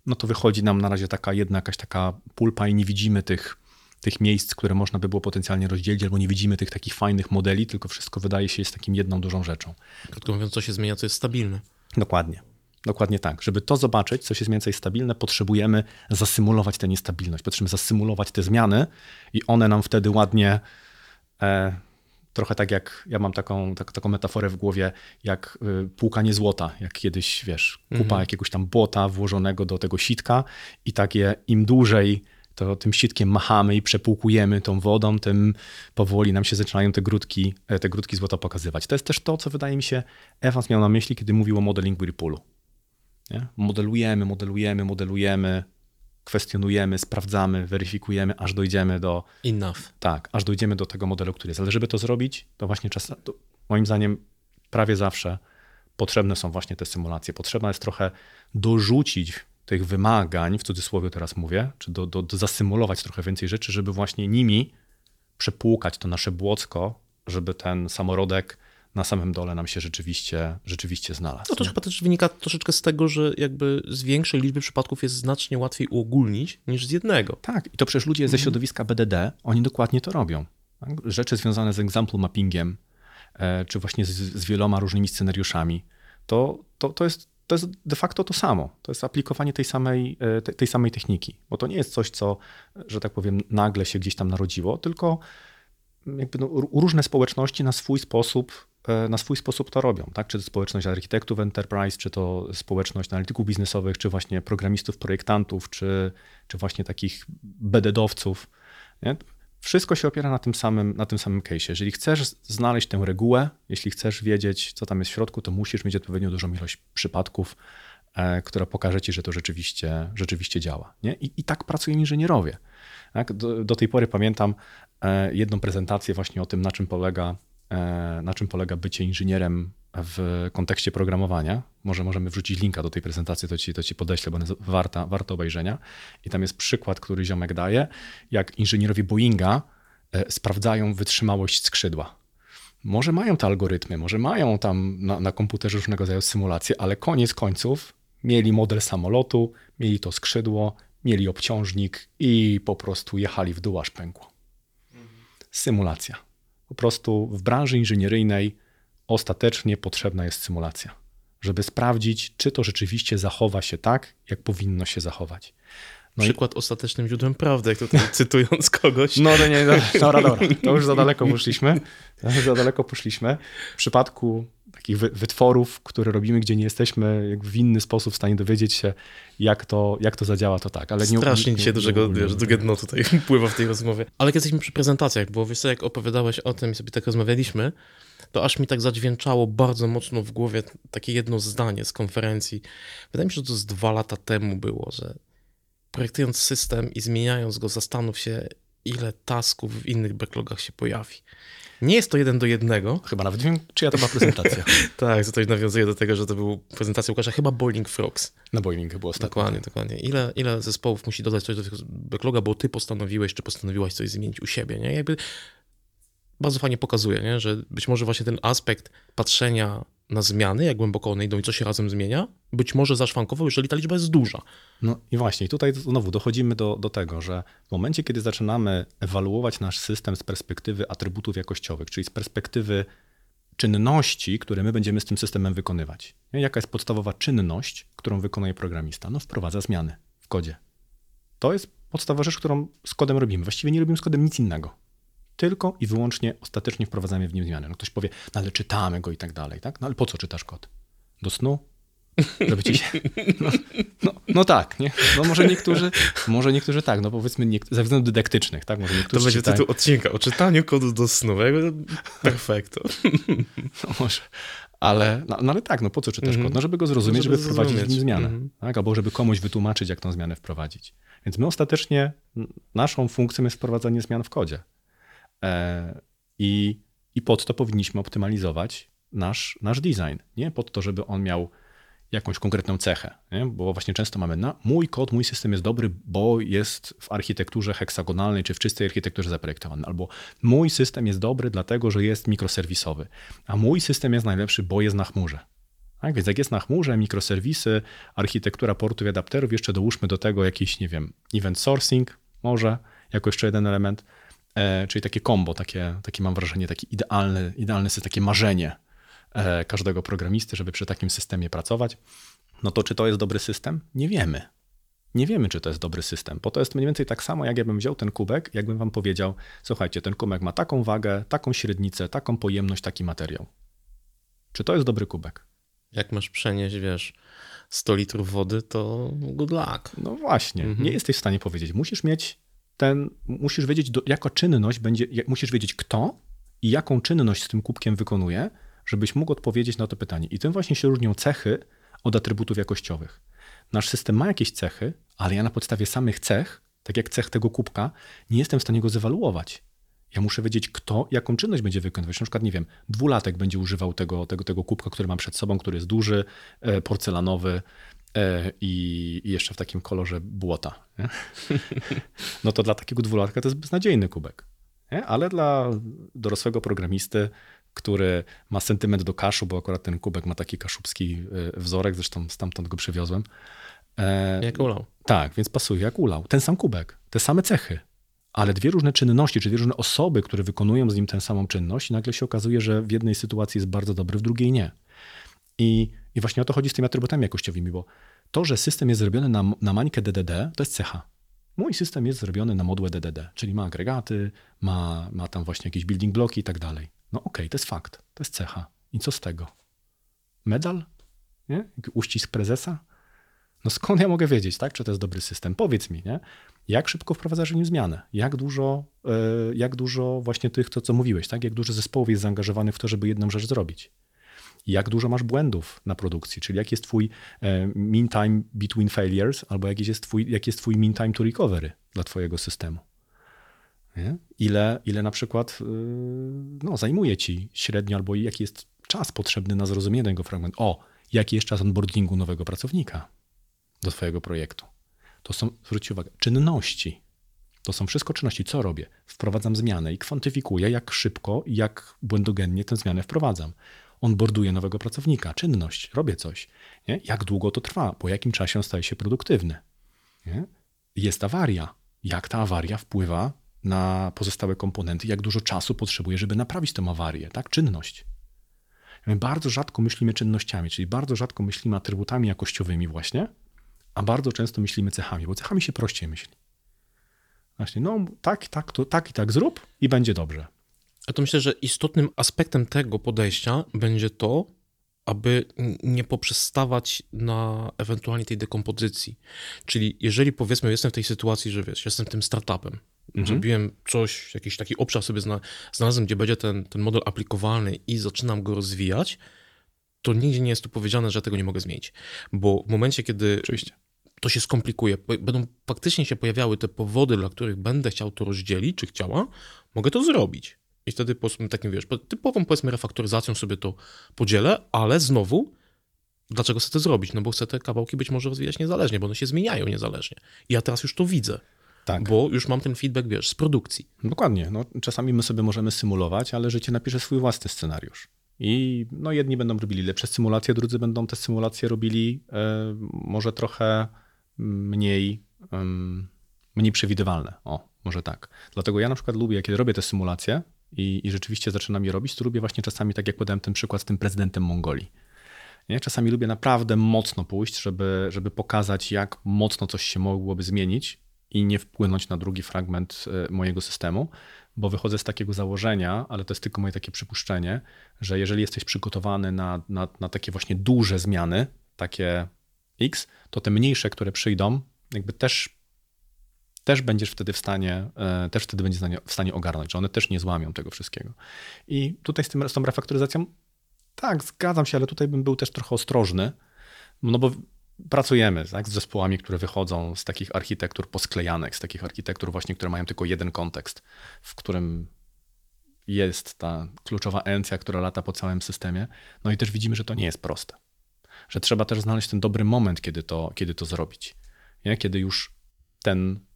no to wychodzi nam na razie taka jedna jakaś taka pulpa i nie widzimy tych, tych miejsc, które można by było potencjalnie rozdzielić, albo nie widzimy tych takich fajnych modeli, tylko wszystko wydaje się jest takim jedną dużą rzeczą. Krótko mówiąc, co się zmienia, co jest stabilne. Dokładnie. Dokładnie tak. Żeby to zobaczyć, co się jest mniej więcej stabilne, potrzebujemy zasymulować tę niestabilność, potrzebujemy zasymulować te zmiany i one nam wtedy ładnie, e, trochę tak jak, ja mam taką, tak, taką metaforę w głowie, jak y, płukanie złota, jak kiedyś, wiesz, kupa Mhm. jakiegoś tam błota włożonego do tego sitka i takie im dłużej to tym sitkiem machamy i przepłukujemy tą wodą, tym powoli nam się zaczynają te grudki, e, te grudki złota pokazywać. To jest też to, co wydaje mi się Evans miał na myśli, kiedy mówił o modelingu Whirlpoolu. Nie? Modelujemy, modelujemy, modelujemy, kwestionujemy, sprawdzamy, weryfikujemy, aż dojdziemy do, Enough. tak, aż dojdziemy do tego modelu, który jest. Ale żeby to zrobić, to właśnie czas, to moim zdaniem prawie zawsze potrzebne są właśnie te symulacje. Potrzebna jest trochę dorzucić tych wymagań, w cudzysłowie teraz mówię, czy do, do, do zasymulować trochę więcej rzeczy, żeby właśnie nimi przepłukać to nasze błocko, żeby ten samorodek na samym dole nam się rzeczywiście, rzeczywiście znalazł. No to nie? chyba też wynika troszeczkę z tego, że jakby z większej liczby przypadków jest znacznie łatwiej uogólnić niż z jednego. Tak, i to przecież ludzie ze środowiska BDD, oni dokładnie to robią. Rzeczy związane z example mappingiem, e, czy właśnie z, z wieloma różnymi scenariuszami, to, to, to, jest, to jest de facto to samo. To jest aplikowanie tej samej, e, te- tej samej techniki, bo to nie jest coś, co, że tak powiem, nagle się gdzieś tam narodziło, tylko jakby no, ró- różne społeczności na swój sposób na swój sposób to robią, tak? Czy to społeczność architektów enterprise, czy to społeczność analityków biznesowych, czy właśnie programistów, projektantów, czy, czy właśnie takich BDD-owców. Nie? Wszystko się opiera na tym samym, na tym samym case. Jeżeli chcesz znaleźć tę regułę, jeśli chcesz wiedzieć, co tam jest w środku, to musisz mieć odpowiednio dużą ilość przypadków e, która pokaże ci, że to rzeczywiście, rzeczywiście działa. Nie? I, I tak pracują inżynierowie. Tak? Do, do tej pory pamiętam e, jedną prezentację właśnie o tym, na czym polega, e, na czym polega bycie inżynierem w kontekście programowania. Może możemy wrzucić linka do tej prezentacji, to ci, to ci podeślę, bo ona jest warta, warta obejrzenia. I tam jest przykład, który ziomek daje, jak inżynierowie Boeinga e, sprawdzają wytrzymałość skrzydła. Może mają te algorytmy, może mają tam na, na komputerze różnego rodzaju symulacje, ale koniec końców mieli model samolotu, mieli to skrzydło, mieli obciążnik i po prostu jechali w dół aż pękło. Symulacja. Po prostu w branży inżynieryjnej ostatecznie potrzebna jest symulacja, żeby sprawdzić, czy to rzeczywiście zachowa się tak, jak powinno się zachować. No Przykład i... ostatecznym źródłem prawdy, jak tutaj cytując kogoś. No, no nie, no, dobra, dobra, to już za daleko poszliśmy. Za daleko poszliśmy. W przypadku takich wytworów, które robimy, gdzie nie jesteśmy w inny sposób w stanie dowiedzieć się, jak to, jak to zadziała, to tak. Ale nie, Strasznie dzisiaj dużego, wiesz, drugie dno tutaj pływa w tej rozmowie. Ale jak jesteśmy przy prezentacjach, bo wiesz co, jak opowiadałeś o tym i sobie tak rozmawialiśmy, to aż mi tak zadźwięczało bardzo mocno w głowie takie jedno zdanie z konferencji. Wydaje mi się, że to z dwa lata temu było, że projektując system i zmieniając go, zastanów się, ile tasków w innych backlogach się pojawi. Nie jest to jeden do jednego. Chyba nawet wiem, czyja to była prezentacja. tak, to też nawiązuje do tego, że to była prezentacja Łukasza, chyba Boiling Frogs. Na Boiling było ostatnio. Dokładnie, dokładnie. Ile, ile zespołów musi dodać coś do tego backloga, bo ty postanowiłeś, czy postanowiłaś coś zmienić u siebie, nie? Jakby bardzo fajnie pokazuje, nie? że być może właśnie ten aspekt patrzenia na zmiany, jak głęboko one idą i co się razem zmienia, być może zaszwankował, jeżeli ta liczba jest duża. No i właśnie, tutaj znowu dochodzimy do, do tego, że w momencie, kiedy zaczynamy ewaluować nasz system z perspektywy atrybutów jakościowych, czyli z perspektywy czynności, które my będziemy z tym systemem wykonywać. Jaka jest podstawowa czynność, którą wykonuje programista? No wprowadza zmiany w kodzie. To jest podstawowa rzecz, którą z kodem robimy. Właściwie nie robimy z kodem nic innego tylko i wyłącznie ostatecznie wprowadzamy w nim zmiany. No ktoś powie, no ale czytamy go i tak dalej, tak? No ale po co czytasz kod? Do snu? Żeby ci się... No, no, no, tak, nie? No może niektórzy, może niektórzy tak, no powiedzmy nie, ze względów dydaktycznych, tak? Może niektórzy to będzie czytają... tytuł odcinka o czytaniu kodu do snu. Perfekto. No może, ale, no, no, ale tak, no po co czytasz mm -hmm. kod? No żeby go zrozumieć, żeby, żeby wprowadzić w nim zmianę, mm -hmm. tak? Albo żeby komuś wytłumaczyć, jak tą zmianę wprowadzić. Więc my ostatecznie, naszą funkcją jest wprowadzanie zmian w kodzie. E, I, I pod to powinniśmy optymalizować nasz, nasz design. Nie pod to, żeby on miał jakąś konkretną cechę, nie? bo właśnie często mamy na mój kod, mój system jest dobry, bo jest w architekturze heksagonalnej czy w czystej architekturze zaprojektowany, albo mój system jest dobry dlatego, że jest mikroserwisowy, a mój system jest najlepszy, bo jest na chmurze. Tak? Więc jak jest na chmurze, mikroserwisy, architektura portów i adapterów, jeszcze dołóżmy do tego jakiś, nie wiem, event sourcing może, jako jeszcze jeden element, czyli takie kombo, takie, takie mam wrażenie, taki idealny, system, takie marzenie e, każdego programisty, żeby przy takim systemie pracować. No to czy to jest dobry system? Nie wiemy. Nie wiemy, czy to jest dobry system, bo to jest mniej więcej tak samo, jak ja bym wziął ten kubek, jakbym wam powiedział, słuchajcie, ten kubek ma taką wagę, taką średnicę, taką pojemność, taki materiał. Czy to jest dobry kubek? Jak masz przenieść, wiesz, 100 litrów wody, to good luck. No właśnie, mhm. nie jesteś w stanie powiedzieć. Musisz mieć ten, musisz wiedzieć, do, jaka czynność będzie, musisz wiedzieć kto i jaką czynność z tym kubkiem wykonuje, żebyś mógł odpowiedzieć na to pytanie. I tym właśnie się różnią cechy od atrybutów jakościowych. Nasz system ma jakieś cechy, ale ja na podstawie samych cech, tak jak cech tego kubka, nie jestem w stanie go zewaluować. Ja muszę wiedzieć, kto jaką czynność będzie wykonywać. Na przykład, nie wiem, dwulatek będzie używał tego, tego, tego kubka, który mam przed sobą, który jest duży, e, porcelanowy, i, i jeszcze w takim kolorze błota. Nie? No to dla takiego dwulatka to jest beznadziejny kubek. Nie? Ale dla dorosłego programisty, który ma sentyment do kaszu, bo akurat ten kubek ma taki kaszubski e, wzorek, zresztą stamtąd go przywiozłem. E, jak ulał. Tak, więc pasuje jak ulał. Ten sam kubek, te same cechy, ale dwie różne czynności, czy dwie różne osoby, które wykonują z nim tę samą czynność, i nagle się okazuje, że w jednej sytuacji jest bardzo dobry, w drugiej nie. I i właśnie o to chodzi z tymi atrybutami jakościowymi, bo to, że system jest zrobiony na, na mańkę DDD, to jest cecha. Mój system jest zrobiony na modłę DDD, czyli ma agregaty, ma, ma tam właśnie jakieś building bloki i tak dalej. No okej, okay, to jest fakt, to jest cecha. I co z tego? Medal? Nie? Uścisk prezesa? No skąd ja mogę wiedzieć, tak, czy to jest dobry system? Powiedz mi, nie? jak szybko wprowadzasz w nim zmianę? Jak dużo, yy, jak dużo właśnie tych, to co mówiłeś, tak? jak dużo zespołów jest zaangażowanych w to, żeby jedną rzecz zrobić? Jak dużo masz błędów na produkcji, czyli jaki jest twój e, mean time between failures, albo jaki jest twój, jaki jest twój mean time to recovery dla twojego systemu. Nie? Ile, ile na przykład y, no, zajmuje ci średnio, albo jaki jest czas potrzebny na zrozumienie tego fragmentu. O, jaki jest czas onboardingu nowego pracownika do twojego projektu. To są, zwróćcie uwagę, czynności. To są wszystko czynności. Co robię? Wprowadzam zmianę i kwantyfikuję, jak szybko jak błędogennie tę zmianę wprowadzam. Onboarduję nowego pracownika, czynność, robię coś. Nie? Jak długo to trwa? Po jakim czasie on staje się produktywny? Nie? Jest awaria. Jak ta awaria wpływa na pozostałe komponenty? Jak dużo czasu potrzebuje, żeby naprawić tę awarię? Tak? Czynność. My bardzo rzadko myślimy czynnościami, czyli bardzo rzadko myślimy atrybutami jakościowymi właśnie, a bardzo często myślimy cechami, bo cechami się prościej myśli. Właśnie, no tak, tak, to, tak i tak zrób i będzie dobrze. Ja to myślę, że istotnym aspektem tego podejścia będzie to, aby nie poprzestawać na ewentualnie tej dekompozycji. Czyli jeżeli powiedzmy, jestem w tej sytuacji, że wiesz, jestem tym startupem, mhm. zrobiłem coś, jakiś taki obszar sobie znalazłem, gdzie będzie ten, ten model aplikowalny i zaczynam go rozwijać, to nigdzie nie jest tu powiedziane, że tego nie mogę zmienić. Bo w momencie, kiedy Oczywiście. to się skomplikuje, będą faktycznie się pojawiały te powody, dla których będę chciał to rozdzielić, czy chciała, mogę to zrobić. I wtedy po takim, wiesz, typową powiedzmy refaktoryzacją sobie to podzielę, ale znowu, dlaczego chcę to zrobić? No bo chcę te kawałki być może rozwijać niezależnie, bo one się zmieniają niezależnie. I ja teraz już to widzę. Tak. Bo już mam ten feedback, wiesz, z produkcji. Dokładnie. No, czasami my sobie możemy symulować, ale życie napisze swój własny scenariusz. I no, jedni będą robili lepsze symulacje, drudzy będą te symulacje robili e, może trochę mniej, e, mniej przewidywalne. O, może tak. Dlatego ja na przykład lubię, kiedy robię te symulacje i, i rzeczywiście zaczynam je robić, to lubię właśnie czasami, tak jak podałem ten przykład z tym prezydentem Mongolii. Nie? Czasami lubię naprawdę mocno pójść, żeby, żeby pokazać, jak mocno coś się mogłoby zmienić i nie wpłynąć na drugi fragment e, mojego systemu, bo wychodzę z takiego założenia, ale to jest tylko moje takie przypuszczenie, że jeżeli jesteś przygotowany na, na, na takie właśnie duże zmiany, takie X, to te mniejsze, które przyjdą, jakby też, też będziesz wtedy w stanie, e, też wtedy będziesz w stanie ogarnąć, że one też nie złamią tego wszystkiego. I tutaj z, tym, z tą refaktoryzacją, tak, zgadzam się, ale tutaj bym był też trochę ostrożny, no bo pracujemy tak, z zespołami, które wychodzą z takich architektur posklejanek, z takich architektur właśnie, które mają tylko jeden kontekst, w którym jest ta kluczowa encja, która lata po całym systemie. No i też widzimy, że to nie jest proste. Że trzeba też znaleźć ten dobry moment, kiedy to, kiedy to zrobić. Nie? Kiedy już ten.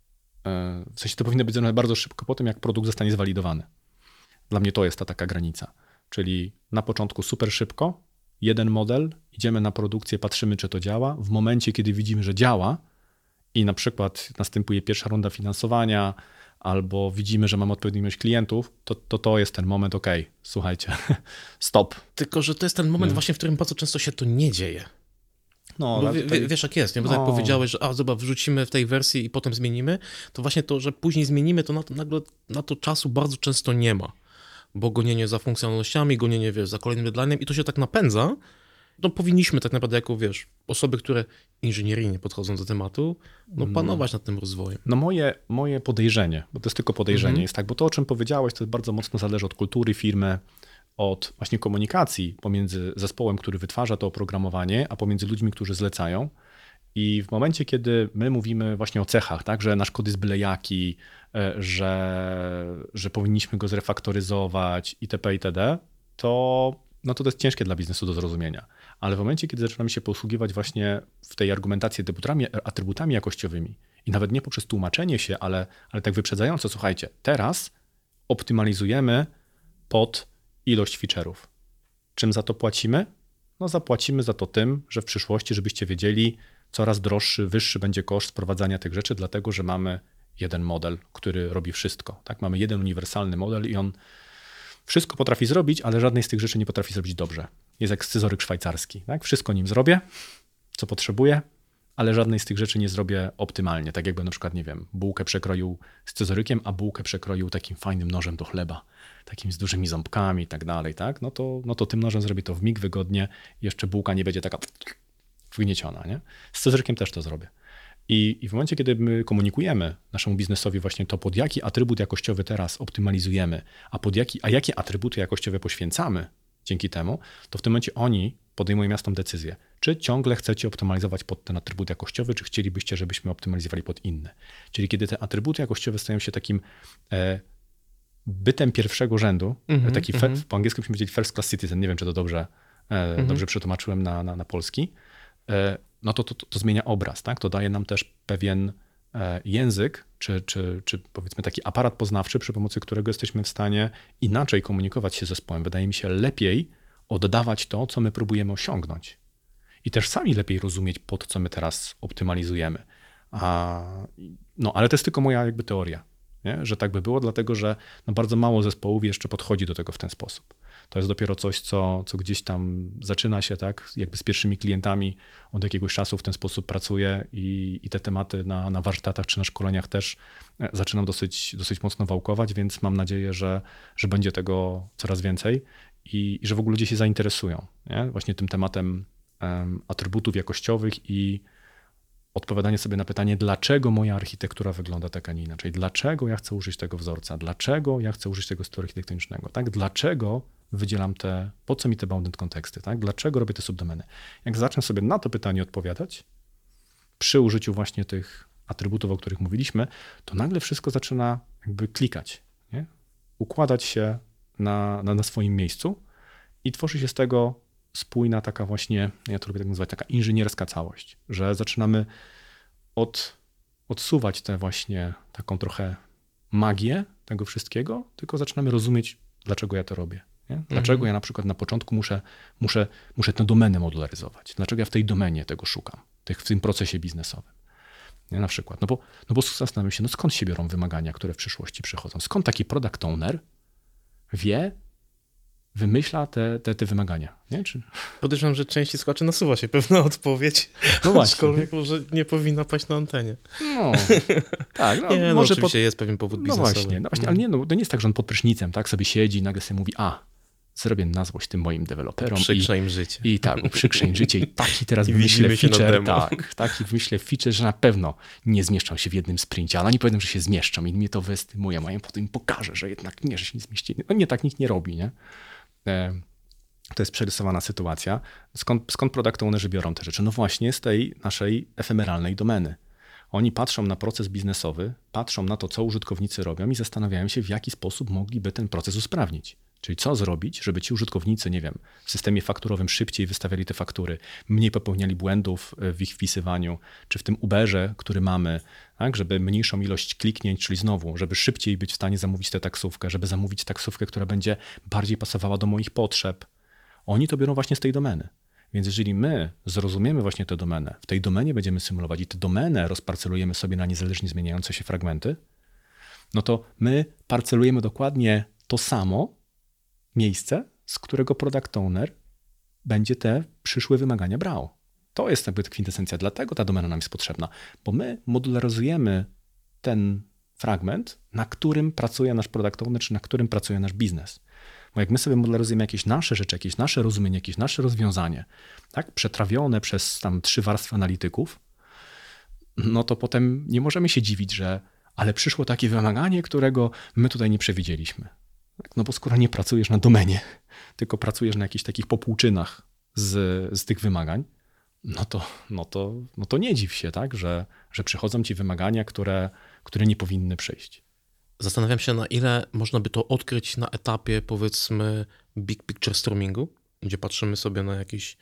W sensie to powinno być zrobione bardzo szybko po tym, jak produkt zostanie zwalidowany. Dla mnie to jest ta taka granica. Czyli na początku super szybko, jeden model, idziemy na produkcję, patrzymy, czy to działa. W momencie, kiedy widzimy, że działa i na przykład następuje pierwsza runda finansowania, albo widzimy, że mamy odpowiednią ilość klientów, to, to to jest ten moment, ok, słuchajcie, stop. Tylko, że to jest ten moment nie? właśnie, w którym bardzo często się to nie dzieje. No, Bo tutaj... wiesz jak jest, nie? Bo no. tak jak powiedziałeś, że a, zobacz, wrzucimy w tej wersji i potem zmienimy, to właśnie to, że później zmienimy, to na to, nagle na to czasu bardzo często nie ma bo gonienie za funkcjonalnościami, gonienie, wiesz, za kolejnym deadline'em i to się tak napędza, no powinniśmy tak naprawdę jako, wiesz, osoby, które inżynieryjnie podchodzą do tematu, no, no. panować no. nad tym rozwojem. No moje, moje podejrzenie, bo to jest tylko podejrzenie, mhm. jest tak, bo to, o czym powiedziałeś, to bardzo mocno zależy od kultury firmy, od właśnie komunikacji pomiędzy zespołem, który wytwarza to oprogramowanie, a pomiędzy ludźmi, którzy zlecają. I w momencie, kiedy my mówimy właśnie o cechach, tak, że nasz kod jest byle jaki, e, że, że powinniśmy go zrefaktoryzować itp. itd., to, no to to jest ciężkie dla biznesu do zrozumienia. Ale w momencie, kiedy zaczynamy się posługiwać właśnie w tej argumentacji atrybutami, atrybutami jakościowymi i nawet nie poprzez tłumaczenie się, ale, ale tak wyprzedzająco, słuchajcie, teraz optymalizujemy pod ilość feature'ów. Czym za to płacimy? No zapłacimy za to tym, że w przyszłości, żebyście wiedzieli, coraz droższy, wyższy będzie koszt wprowadzania tych rzeczy, dlatego że mamy jeden model, który robi wszystko. Tak? Mamy jeden uniwersalny model i on wszystko potrafi zrobić, ale żadnej z tych rzeczy nie potrafi zrobić dobrze. Jest jak scyzoryk szwajcarski. Tak? Wszystko nim zrobię, co potrzebuję, ale żadnej z tych rzeczy nie zrobię optymalnie. Tak jakby na przykład, nie wiem, bułkę przekroił scyzorykiem, a bułkę przekroił takim fajnym nożem do chleba, takim z dużymi ząbkami i tak dalej, tak? No to, no to tym nożem zrobię to w mig wygodnie, jeszcze bułka nie będzie taka wgnieciona. Nie? Z Cezrykiem też to zrobię. I, I w momencie, kiedy my komunikujemy naszemu biznesowi właśnie to, pod jaki atrybut jakościowy teraz optymalizujemy, a pod jaki, a jakie atrybuty jakościowe poświęcamy dzięki temu, to w tym momencie oni podejmują jasną decyzję, czy ciągle chcecie optymalizować pod ten atrybut jakościowy, czy chcielibyście, żebyśmy optymalizowali pod inne. Czyli kiedy te atrybuty jakościowe stają się takim e, bytem pierwszego rzędu, mm -hmm, taki mm -hmm. po angielsku byśmy powiedzieli first class citizen, nie wiem, czy to dobrze, e, mm -hmm. dobrze przetłumaczyłem na, na, na polski, e, no to, to, to, to, zmienia obraz, tak? To daje nam też pewien e, język, czy, czy, czy powiedzmy taki aparat poznawczy, przy pomocy którego jesteśmy w stanie inaczej komunikować się z zespołem. Wydaje mi się lepiej oddawać to, co my próbujemy osiągnąć. I też sami lepiej rozumieć, pod co my teraz optymalizujemy. A, no, ale to jest tylko moja jakby teoria, nie? że tak by było, dlatego że no, bardzo mało zespołów jeszcze podchodzi do tego w ten sposób. To jest dopiero coś, co, co gdzieś tam zaczyna się, tak, jakby z pierwszymi klientami od jakiegoś czasu w ten sposób pracuje i, i te tematy na, na warsztatach czy na szkoleniach też e, zaczynam dosyć, dosyć mocno wałkować, więc mam nadzieję, że, że będzie tego coraz więcej i, i że w ogóle ludzie się zainteresują nie? właśnie tym tematem um, atrybutów jakościowych i odpowiadanie sobie na pytanie, dlaczego moja architektura wygląda tak, a nie inaczej, dlaczego ja chcę użyć tego wzorca, dlaczego ja chcę użyć tego stylu architektonicznego, tak? dlaczego wydzielam te, po co mi te bounded konteksty, tak? dlaczego robię te subdomeny. Jak zacznę sobie na to pytanie odpowiadać, przy użyciu właśnie tych atrybutów, o których mówiliśmy, to nagle wszystko zaczyna jakby klikać, nie? układać się na, na, na swoim miejscu i tworzy się z tego spójna taka właśnie, ja to lubię tak nazywać, taka inżynierska całość, że zaczynamy od, odsuwać tę właśnie taką trochę magię tego wszystkiego, tylko zaczynamy rozumieć, dlaczego ja to robię. Nie? Dlaczego mhm. ja na przykład na początku muszę, muszę, muszę tę domenę modularyzować? Dlaczego ja w tej domenie tego szukam, w tym procesie biznesowym? Nie? Na przykład, no bo, no bo zastanawiam się, no skąd się biorą wymagania, które w przyszłości przychodzą? Skąd taki product owner wie, wymyśla te, te, te wymagania. Nie? Czy... Podejrzewam, że części słuchaczy nasuwa się pewna odpowiedź, no właśnie. aczkolwiek może nie powinna paść na antenie. No, tak. No, nie, no, może oczywiście pod... jest pewien powód no biznesowy. No właśnie, no właśnie ale nie, no, to nie jest tak, że on pod prysznicem tak sobie siedzi i nagle sobie mówi, a, zrobię na złość tym moim deweloperom. Uprzykrzę im życie. I tak, uprzykrzę im życie i taki teraz I wymyślę feature, tak, taki wymyślę feature, że na pewno nie zmieszczą się w jednym sprincie, ale oni powiedzą, że się zmieszczą i mnie to wystymuje, a ja potem im pokażę, że jednak nie, że się nie zmieścili. No nie, tak nikt nie robi, nie? E, to jest przerysowana sytuacja. Skąd, skąd product ownerzy biorą te rzeczy? No właśnie z tej naszej efemeralnej domeny. Oni patrzą na proces biznesowy, patrzą na to, co użytkownicy robią i zastanawiają się, w jaki sposób mogliby ten proces usprawnić. Czyli co zrobić, żeby ci użytkownicy, nie wiem, w systemie fakturowym szybciej wystawiali te faktury, mniej popełniali błędów e, w ich wpisywaniu, czy w tym Uberze, który mamy, tak, żeby mniejszą ilość kliknięć, czyli znowu, żeby szybciej być w stanie zamówić tę taksówkę, żeby zamówić taksówkę, która będzie bardziej pasowała do moich potrzeb. Oni to biorą właśnie z tej domeny. Więc jeżeli my zrozumiemy właśnie tę domenę, w tej domenie będziemy symulować i tę domenę rozparcelujemy sobie na niezależnie zmieniające się fragmenty, no to my parcelujemy dokładnie to samo, miejsce, z którego product owner będzie te przyszłe wymagania brał. To jest jakby kwintesencja, dlatego ta domena nam jest potrzebna, bo my modularyzujemy ten fragment, na którym pracuje nasz product owner, czy na którym pracuje nasz biznes. Bo jak my sobie modularyzujemy jakieś nasze rzeczy, jakieś nasze rozumienie, jakieś nasze rozwiązanie, tak, przetrawione przez tam trzy warstwy analityków, no to potem nie możemy się dziwić, że ale przyszło takie wymaganie, którego my tutaj nie przewidzieliśmy. No bo skoro nie pracujesz na domenie, tylko pracujesz na jakichś takich popłuczynach z, z tych wymagań, no to, no, to, no to nie dziw się, tak, że, że przychodzą ci wymagania, które, które nie powinny przyjść. Zastanawiam się, na ile można by to odkryć na etapie, powiedzmy, big picture stormingu, gdzie patrzymy sobie na jakiś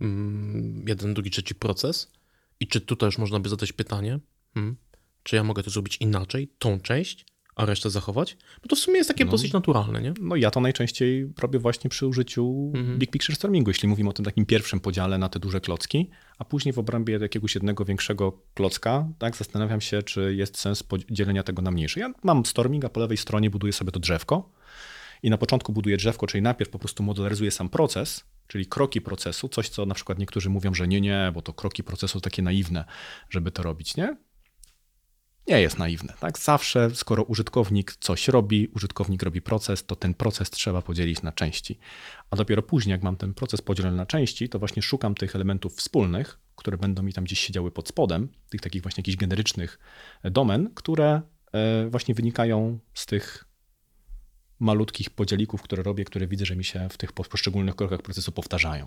mm, jeden, drugi, trzeci proces i czy tutaj już można by zadać pytanie, hmm, czy ja mogę to zrobić inaczej, tą część, a resztę zachować? Bo to w sumie jest takie no, dosyć naturalne, nie? No ja to najczęściej robię właśnie przy użyciu mhm. Big Picture Stormingu, jeśli mówimy o tym takim pierwszym podziale na te duże klocki, a później w obrębie jakiegoś jednego większego klocka, tak, zastanawiam się, czy jest sens podzielenia tego na mniejsze. Ja mam storming, a po lewej stronie buduję sobie to drzewko i na początku buduję drzewko, czyli najpierw po prostu modelaryzuję sam proces, czyli kroki procesu, coś co na przykład niektórzy mówią, że nie, nie, bo to kroki procesu takie naiwne, żeby to robić, nie? Nie jest naiwne. Tak? Zawsze, skoro użytkownik coś robi, użytkownik robi proces, to ten proces trzeba podzielić na części. A dopiero później, jak mam ten proces podzielony na części, to właśnie szukam tych elementów wspólnych, które będą mi tam gdzieś siedziały pod spodem, tych takich właśnie jakichś generycznych domen, które e, właśnie wynikają z tych malutkich podzielików, które robię, które widzę, że mi się w tych poszczególnych krokach procesu powtarzają.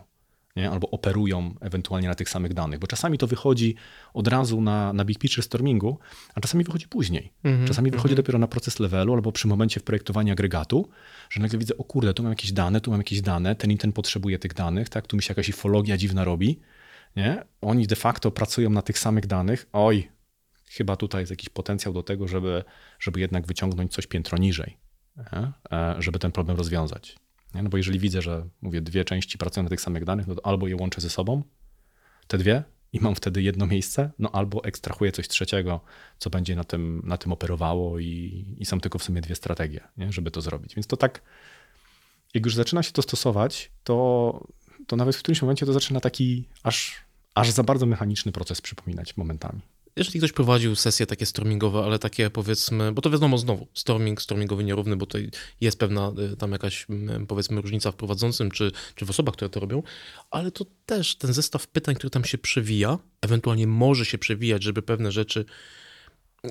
Nie? Albo operują ewentualnie na tych samych danych, bo czasami to wychodzi od razu na, na big picture stormingu, a czasami wychodzi później. Mm -hmm, czasami wychodzi mm -hmm. dopiero na proces levelu albo przy momencie projektowania agregatu, że nagle widzę, o kurde, tu mam jakieś dane, tu mam jakieś dane, ten i ten potrzebuje tych danych, tak, tu mi się jakaś ifologia dziwna robi, nie? Oni de facto pracują na tych samych danych, oj, chyba tutaj jest jakiś potencjał do tego, żeby, żeby jednak wyciągnąć coś piętro niżej, nie? E, żeby ten problem rozwiązać. No bo jeżeli widzę, że mówię, dwie części pracują na tych samych danych, no to albo je łączę ze sobą, te dwie, i mam wtedy jedno miejsce, no albo ekstrahuję coś trzeciego, co będzie na tym, na tym operowało i, i są tylko w sumie dwie strategie, nie? żeby to zrobić. Więc to tak, jak już zaczyna się to stosować, to, to nawet w którymś momencie to zaczyna taki aż, aż za bardzo mechaniczny proces przypominać momentami jeżeli ktoś prowadził sesje takie stormingowe, ale takie powiedzmy, bo to wiadomo znowu, storming, stormingowy nierówny, bo to jest pewna y, tam jakaś powiedzmy różnica w prowadzącym, czy, czy w osobach, które to robią, ale to też ten zestaw pytań, który tam się przewija, ewentualnie może się przewijać, żeby pewne rzeczy,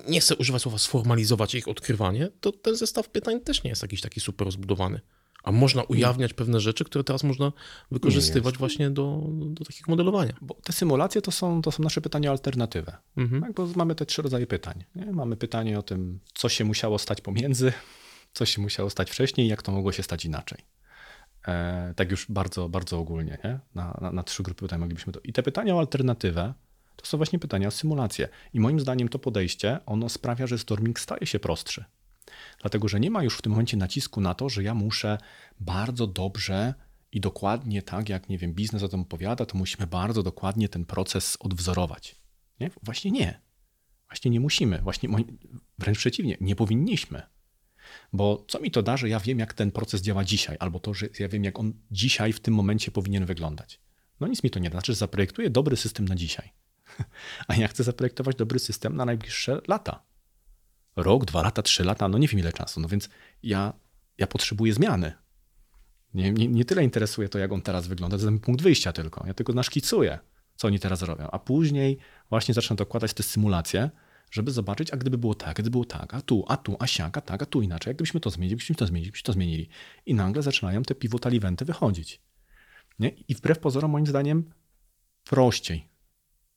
nie chcę używać słowa sformalizować ich odkrywanie, to ten zestaw pytań też nie jest jakiś taki super rozbudowany. A można ujawniać pewne rzeczy, które teraz można wykorzystywać właśnie do, do takich modelowania. Bo te symulacje to są, to są nasze pytania alternatywne. Mhm. Tak, bo mamy te trzy rodzaje pytań. Nie? Mamy pytanie o tym, co się musiało stać pomiędzy, co się musiało stać wcześniej, jak to mogło się stać inaczej. E, tak już bardzo, bardzo ogólnie. Nie? Na, na, na trzy grupy pytań moglibyśmy to. I te pytania o alternatywę to są właśnie pytania o symulację. I moim zdaniem to podejście, ono sprawia, że storming staje się prostszy. Dlatego, że nie ma już w tym momencie nacisku na to, że ja muszę bardzo dobrze i dokładnie tak, jak nie wiem, biznes o tym opowiada, to musimy bardzo dokładnie ten proces odwzorować. Nie? Właśnie nie. Właśnie nie musimy. Właśnie wręcz przeciwnie, nie powinniśmy. Bo co mi to da, że ja wiem, jak ten proces działa dzisiaj, albo to, że ja wiem, jak on dzisiaj w tym momencie powinien wyglądać. No nic mi to nie da. Znaczy, zaprojektuję dobry system na dzisiaj. A ja chcę zaprojektować dobry system na najbliższe lata rok, dwa lata, trzy lata, no nie wiem ile czasu. No więc ja, ja potrzebuję zmiany. Nie, nie, nie tyle interesuje to, jak on teraz wygląda, to jest ten punkt wyjścia tylko. Ja tylko naszkicuję, co oni teraz robią. A później właśnie zacznę dokładać te symulacje, żeby zobaczyć, a gdyby było tak, gdyby było tak, a tu, a tu, a siak, a tak, a tu inaczej, jak gdybyśmy to zmienili, gdybyśmy to zmienili, gdybyśmy to zmienili. I nagle zaczynają te pivotal eventy wychodzić. Nie? I wbrew pozorom, moim zdaniem, prościej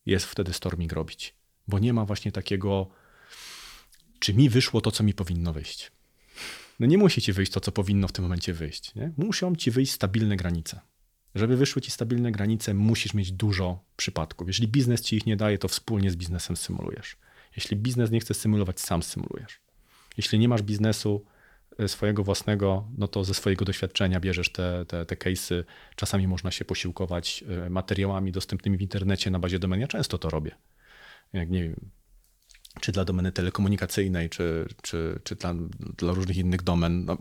jest wtedy storming robić, bo nie ma właśnie takiego czy mi wyszło to, co mi powinno wyjść. No nie musi ci wyjść to, co powinno w tym momencie wyjść. Nie? Muszą ci wyjść stabilne granice. Żeby wyszły ci stabilne granice, musisz mieć dużo przypadków. Jeśli biznes ci ich nie daje, to wspólnie z biznesem symulujesz. Jeśli biznes nie chce symulować, sam symulujesz. Jeśli nie masz biznesu e, swojego własnego, no to ze swojego doświadczenia bierzesz te, te, te case'y. Czasami można się posiłkować e, materiałami dostępnymi w internecie na bazie domenia. Często to robię. Jak nie wiem, czy dla domeny telekomunikacyjnej, czy, czy, czy dla, dla różnych innych domen, no,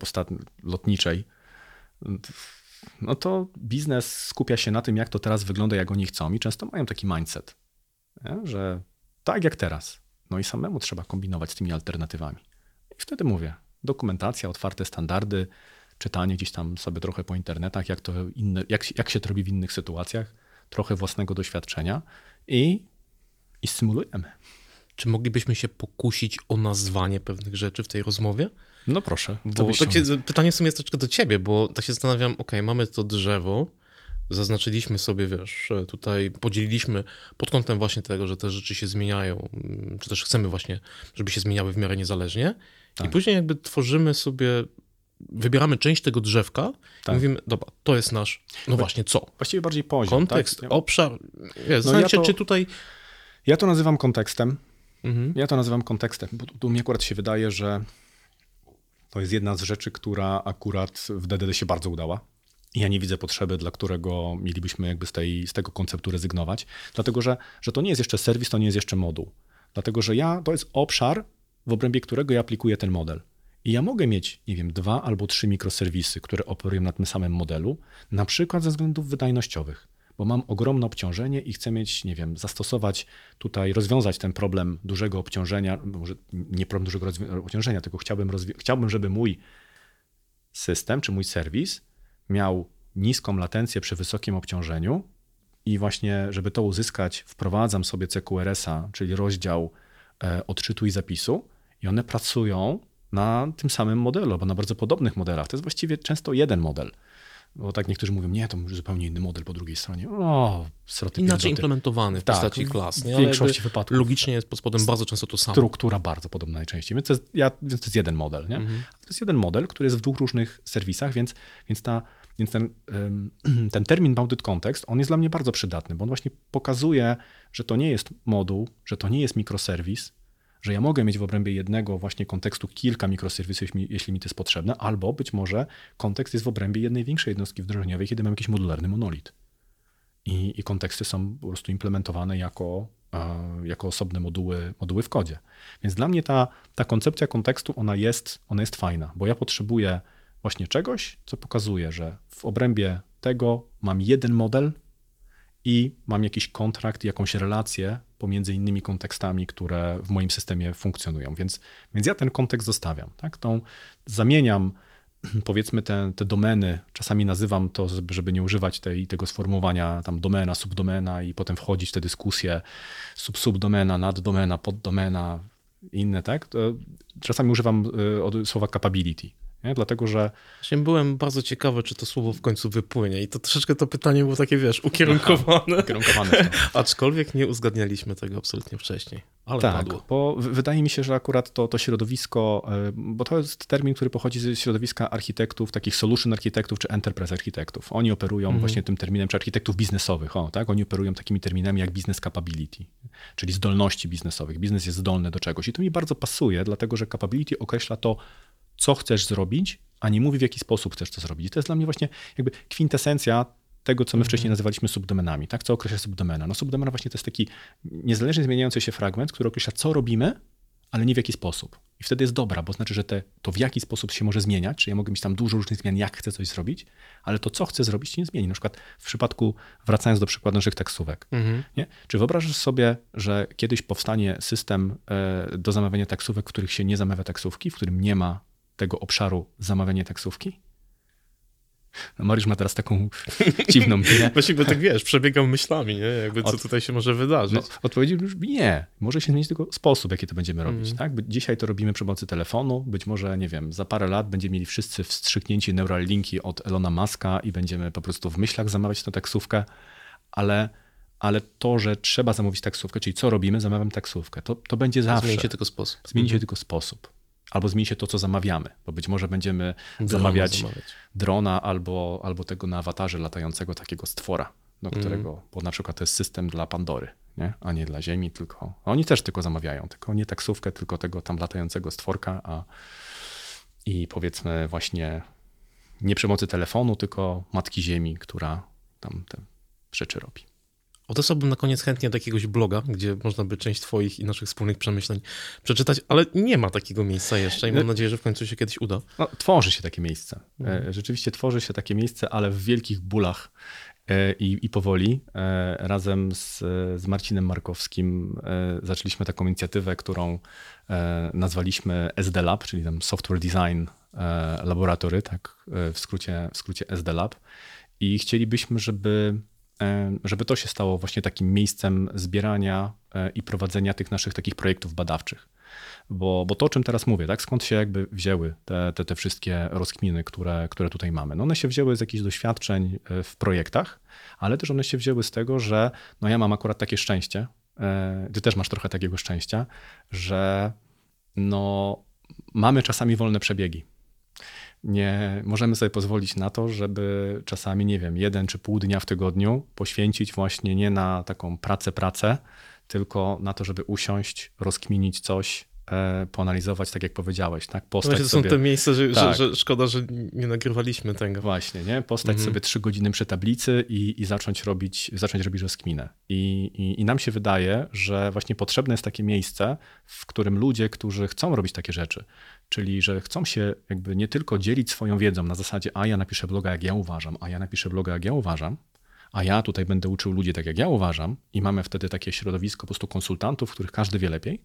lotniczej, no to biznes skupia się na tym, jak to teraz wygląda, jak oni chcą i często mają taki mindset, nie? że tak jak teraz. No i samemu trzeba kombinować z tymi alternatywami. I wtedy mówię, dokumentacja, otwarte standardy, czytanie gdzieś tam sobie trochę po internetach, jak, to inne, jak, jak się to robi w innych sytuacjach, trochę własnego doświadczenia i, i symulujemy. Czy moglibyśmy się pokusić o nazwanie pewnych rzeczy w tej rozmowie? No proszę. Bo takie, pytanie w sumie jest troszeczkę do ciebie, bo tak się zastanawiam, ok, mamy to drzewo, zaznaczyliśmy sobie, wiesz, tutaj podzieliliśmy pod kątem właśnie tego, że te rzeczy się zmieniają, czy też chcemy właśnie, żeby się zmieniały w miarę niezależnie. Tak. I później jakby tworzymy sobie, wybieramy część tego drzewka tak. i mówimy, dobra, to jest nasz, no właśnie co? Właściwie bardziej poziom. Kontekst, tak? obszar. Jest, no ja to, czy tutaj... Ja to nazywam kontekstem, Mhm. Ja to nazywam kontekstem, bo tu mi akurat się wydaje, że to jest jedna z rzeczy, która akurat w DDD się bardzo udała. Ja nie widzę potrzeby, dla którego mielibyśmy jakby z, tej, z tego konceptu rezygnować, dlatego że, że to nie jest jeszcze serwis, to nie jest jeszcze moduł. Dlatego, że ja, to jest obszar, w obrębie którego ja aplikuję ten model. I ja mogę mieć, nie wiem, dwa albo trzy mikroserwisy, które operują na tym samym modelu, na przykład ze względów wydajnościowych bo mam ogromne obciążenie i chcę mieć, nie wiem, zastosować tutaj, rozwiązać ten problem dużego obciążenia, może nie problem dużego obciążenia, tylko chciałbym, chciałbym, żeby mój system czy mój serwis miał niską latencję przy wysokim obciążeniu i właśnie, żeby to uzyskać, wprowadzam sobie CQRS-a, czyli rozdział e, odczytu i zapisu i one pracują na tym samym modelu, albo na bardzo podobnych modelach. To jest właściwie często jeden model. Bo tak niektórzy mówią, nie, to może zupełnie inny model po drugiej stronie. O, sroty Inaczej pierdoty. implementowany w tak, postaci klas. Nie? W większości wypadków. Logicznie jest pod spodem bardzo często to samo. Struktura bardzo podobna najczęściej. Więc to jest, ja, więc to jest jeden model. Nie? Mhm. To jest jeden model, który jest w dwóch różnych serwisach, więc, więc, ta, więc ten, ten termin bounded context, on jest dla mnie bardzo przydatny, bo on właśnie pokazuje, że to nie jest moduł, że to nie jest mikroserwis, że ja mogę mieć w obrębie jednego właśnie kontekstu kilka mikroserwisów, jeśli mi, to jest potrzebne, albo być może kontekst jest w obrębie jednej większej jednostki wdrożeniowej, kiedy mam jakiś modularny monolit. I, i konteksty są po prostu implementowane jako, e, jako osobne moduły, moduły w kodzie. Więc dla mnie ta, ta koncepcja kontekstu, ona jest, ona jest fajna, bo ja potrzebuję właśnie czegoś, co pokazuje, że w obrębie tego mam jeden model i mam jakiś kontrakt, jakąś relację pomiędzy innymi kontekstami, które w moim systemie funkcjonują. Więc, więc ja ten kontekst zostawiam. Tak? Tą, zamieniam powiedzmy te, te domeny, czasami nazywam to, żeby nie używać tej, tego sformułowania tam domena, subdomena i potem wchodzić w te dyskusje sub-subdomena, naddomena, poddomena, inne, tak? Czasami używam y, słowa capability. Nie? Dlatego, że. Właśnie byłem bardzo ciekawy, czy to słowo w końcu wypłynie. I to troszeczkę to pytanie było takie, wiesz, ukierunkowane. ukierunkowane Aczkolwiek nie uzgadnialiśmy tego absolutnie wcześniej. Ale tak, padło. bo wydaje mi się, że akurat to, to środowisko, e, bo to jest termin, który pochodzi ze środowiska architektów, takich solution architektów czy enterprise architektów. Oni operują mhm. właśnie tym terminem, czy architektów biznesowych, o, tak? Oni operują takimi terminami jak business capability, czyli zdolności biznesowych. Biznes jest zdolny do czegoś i to mi bardzo pasuje, dlatego że capability określa to, co chcesz zrobić, a nie mówi, w jaki sposób chcesz to zrobić. I to jest dla mnie właśnie jakby kwintesencja tego, co my wcześniej mhm. nazywaliśmy subdomenami. Tak? Co określa subdomena? No subdomena właśnie to jest taki niezależnie zmieniający się fragment, który określa, co robimy, ale nie w jaki sposób. I wtedy jest dobra, bo znaczy, że te, to w jaki sposób się może zmieniać, czy ja mogę mieć tam dużo różnych zmian, jak chcę coś zrobić, ale to, co chcę zrobić, się nie zmieni. Na przykład w przypadku, wracając do przykładu naszych taksówek. Mhm. Nie? Czy wyobrażasz sobie, że kiedyś powstanie system e, do zamawiania taksówek, w których się nie zamawia taksówki, w którym nie ma tego obszaru zamawianie taksówki? No Mariusz ma teraz taką dziwną minę. Właściwie tak wiesz, przebiegam myślami, nie? Jakby co tutaj się może wydarzyć. No, odpowiedzi brzmi nie. Może się zmienić tylko sposób, jaki to będziemy robić. Mm. Tak? Dzisiaj to robimy przy pomocy telefonu. Być może, nie wiem, za parę lat będziemy mieli wszyscy wstrzyknięci linki od Elona Muska i będziemy po prostu w myślach zamawiać tę taksówkę, ale ale to, że trzeba zamówić taksówkę, czyli co robimy, zamawiam taksówkę, to, to będzie zawsze. Zmieni się tylko sposób. Zmieni się mhm. tylko sposób albo zmieni się to, co zamawiamy, bo być może będziemy zamawiać, zamawiać, drona albo, albo tego na awatarze latającego takiego stwora, do mhm. którego, mm. bo na przykład to jest system dla Pandory, nie? a nie dla Ziemi, tylko oni też tylko zamawiają, tylko nie taksówkę, tylko tego tam latającego stworka, a i powiedzmy właśnie nie przy pomocy telefonu, tylko Matki Ziemi, która tam te rzeczy robi. Odesłałbym na koniec chętnie do jakiegoś bloga, gdzie można by część Twoich i naszych wspólnych przemyśleń przeczytać, ale nie ma takiego miejsca jeszcze i mam nadzieję, że w końcu się kiedyś uda. No, tworzy się takie miejsce. Mhm. Rzeczywiście tworzy się takie miejsce, ale w wielkich bólach e, i, i powoli. E, razem z, z Marcinem Markowskim zaczęliśmy taką inicjatywę, którą nazwaliśmy SD Lab, czyli tam Software Design Laboratory, tak w skrócie, w skrócie SD Lab. I chcielibyśmy, żeby E, żeby to się stało właśnie takim miejscem zbierania e, i prowadzenia tych naszych takich projektów badawczych. Bo, bo to, o czym teraz mówię, tak, skąd się jakby wzięły te, te, te wszystkie rozkminy, które, które tutaj mamy? No one się wzięły z jakichś doświadczeń e, w projektach, ale też one się wzięły z tego, że no ja mam akurat takie szczęście, ty też masz trochę takiego szczęścia, że no mamy czasami wolne przebiegi nie możemy sobie pozwolić na to, żeby czasami, nie wiem, jeden czy pół dnia w tygodniu poświęcić właśnie nie na taką pracę, pracę, tylko na to, żeby usiąść, rozkminić coś, e, poanalizować, tak jak powiedziałeś, tak? Postać Właśnie to sobie... są te miejsca, że, tak. że, że, szkoda, że nie nagrywaliśmy tego. Właśnie, nie? Postać mhm. sobie trzy godziny przy tablicy i, i zacząć robić, zacząć robić rozkminę. I, i, I nam się wydaje, że właśnie potrzebne jest takie miejsce, w którym ludzie, którzy chcą robić takie rzeczy, czyli że chcą się jakby nie tylko dzielić swoją wiedzą na zasadzie, a ja napiszę bloga jak ja uważam, a ja napiszę bloga jak ja uważam, a ja tutaj będę uczył ludzi tak jak ja uważam i mamy wtedy takie środowisko po prostu konsultantów, których każdy wie lepiej,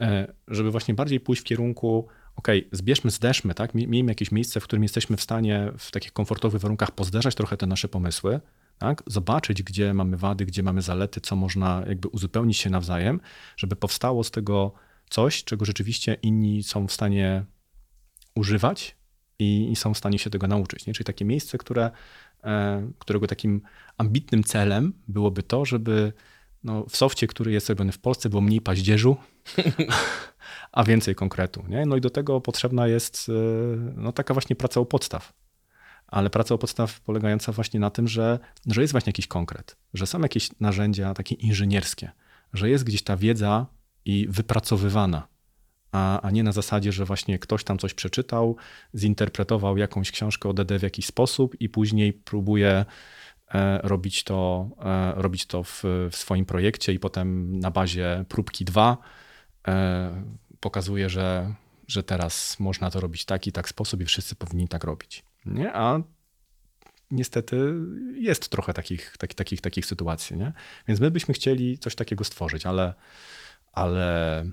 e, żeby właśnie bardziej pójść w kierunku, ok, zbierzmy, zderzmy, tak? Miejmy jakieś miejsce, w którym jesteśmy w stanie w takich komfortowych warunkach pozderzać trochę te nasze pomysły, tak? zobaczyć, gdzie mamy wady, gdzie mamy zalety, co można jakby uzupełnić się nawzajem, żeby powstało z tego coś, czego rzeczywiście inni są w stanie używać i, i są w stanie się tego nauczyć. Nie? Czyli takie miejsce, które, e, którego takim ambitnym celem byłoby to, żeby no, w softie, który jest robiony w Polsce, było mniej paździerzu, a więcej konkretu. Nie? No i do tego potrzebna jest e, no, taka właśnie praca u podstaw. Ale praca u podstaw polegająca właśnie na tym, że, że jest właśnie jakiś konkret, że są jakieś narzędzia takie inżynierskie, że jest gdzieś ta wiedza i wypracowywana, a, a nie na zasadzie, że właśnie ktoś tam coś przeczytał, zinterpretował jakąś książkę o w jakiś sposób i później próbuje e, robić to, e, robić to w, w swoim projekcie i potem na bazie próbki 2 e, pokazuje, że, że teraz można to robić tak i tak sposób i wszyscy powinni tak robić. Nie? A niestety jest trochę takich, tak, takich, takich sytuacji. Nie? Więc my byśmy chcieli coś takiego stworzyć, ale, ale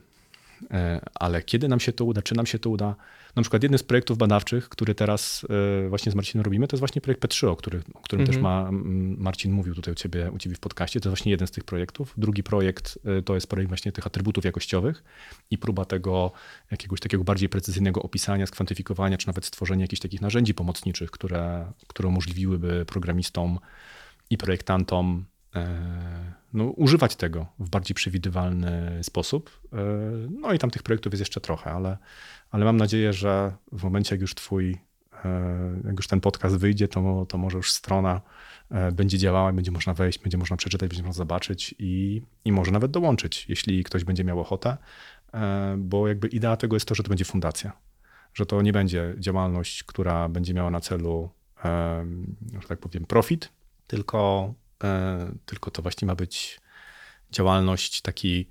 E, ale kiedy nam się to uda, czy nam się to uda? Na przykład jeden z projektów badawczych, który teraz e, właśnie z Marcinem robimy, to jest właśnie projekt P3, o, który, o którym też mhm. ma, Marcin mówił tutaj u ciebie, u ciebie w podcaście. To jest właśnie jeden z tych projektów. Drugi projekt e, to jest projekt właśnie tych atrybutów jakościowych i próba tego jakiegoś takiego bardziej precyzyjnego opisania, skwantyfikowania, czy nawet stworzenia jakichś takich narzędzi pomocniczych, które, które umożliwiłyby programistom i projektantom no, używać tego w bardziej przewidywalny sposób. E, no i tam tych projektów jest jeszcze trochę, ale, ale mam nadzieję, że w momencie, jak już twój, e, jak już ten podcast wyjdzie, to, to może już strona e, będzie działała, będzie można wejść, będzie można przeczytać, będzie można zobaczyć i, i może nawet dołączyć, jeśli ktoś będzie miał ochotę, bo jakby idea tego jest to, że to będzie fundacja, że to nie będzie działalność, która będzie miała na celu, że tak powiem, profit, tylko tylko to właśnie ma być działalność, taki,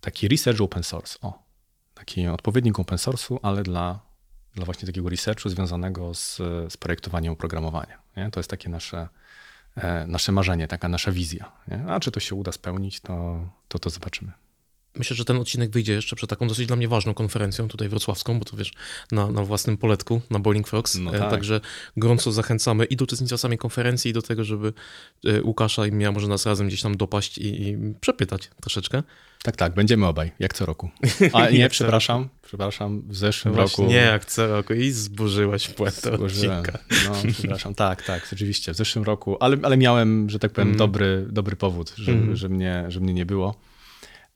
taki research open source. O, taki odpowiednik open source'u, ale dla, dla właśnie takiego researchu związanego z, z projektowaniem oprogramowania. Nie? To jest takie nasze, e, nasze marzenie, taka nasza wizja. Nie? A czy to się uda spełnić, to to, to zobaczymy. Myślę, że ten odcinek wyjdzie jeszcze przed taką dosyć dla mnie ważną konferencją tutaj wrocławską, bo to wiesz, na, na własnym poletku, na Bowling Frogs. No e, tak. Także gorąco zachęcamy i do uczestnictwa samej konferencji, i do tego, żeby e, Łukasza i mnie może nas razem gdzieś tam dopaść i, i przepytać troszeczkę. Tak, tak, będziemy obaj, jak co roku. A nie, przepraszam, przepraszam, w zeszłym Właśnie roku... Nie, jak co roku i zburzyłeś płetę odcinka. No, przepraszam, tak, tak, rzeczywiście, w zeszłym roku, ale, ale miałem, że tak powiem, mm. dobry, dobry powód, że, mm. że, mnie, że mnie nie było.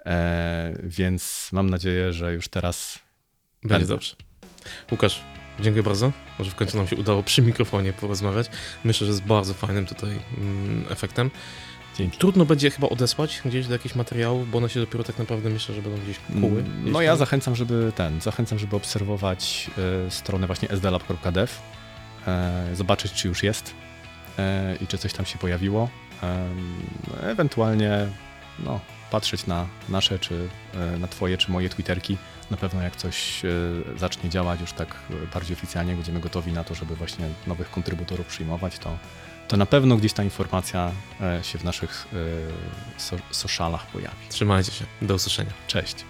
E, więc mam nadzieję, że już teraz będzie będę. dobrze. Łukasz, dziękuję bardzo. Może w końcu nam się udało przy mikrofonie porozmawiać. Myślę, że jest bardzo fajnym tutaj mm, efektem. Dzięki. Trudno będzie chyba odesłać gdzieś do jakichś materiałów, bo one się dopiero tak naprawdę myślę, że będą gdzieś kuły. Mm, no ja zachęcam, żeby ten, zachęcam, żeby obserwować y, stronę właśnie sdlab.dev, y, zobaczyć, czy już jest y, i czy coś tam się pojawiło. Ewentualnie no, patrzeć na nasze, czy e, na twoje, czy moje Twitterki. Na pewno jak coś e, zacznie działać już tak bardziej oficjalnie, będziemy gotowi na to, żeby właśnie nowych kontrybutorów przyjmować, to, to na pewno gdzieś ta informacja e, się w naszych socialach pojawi. Trzymajcie się. Do usłyszenia. Cześć.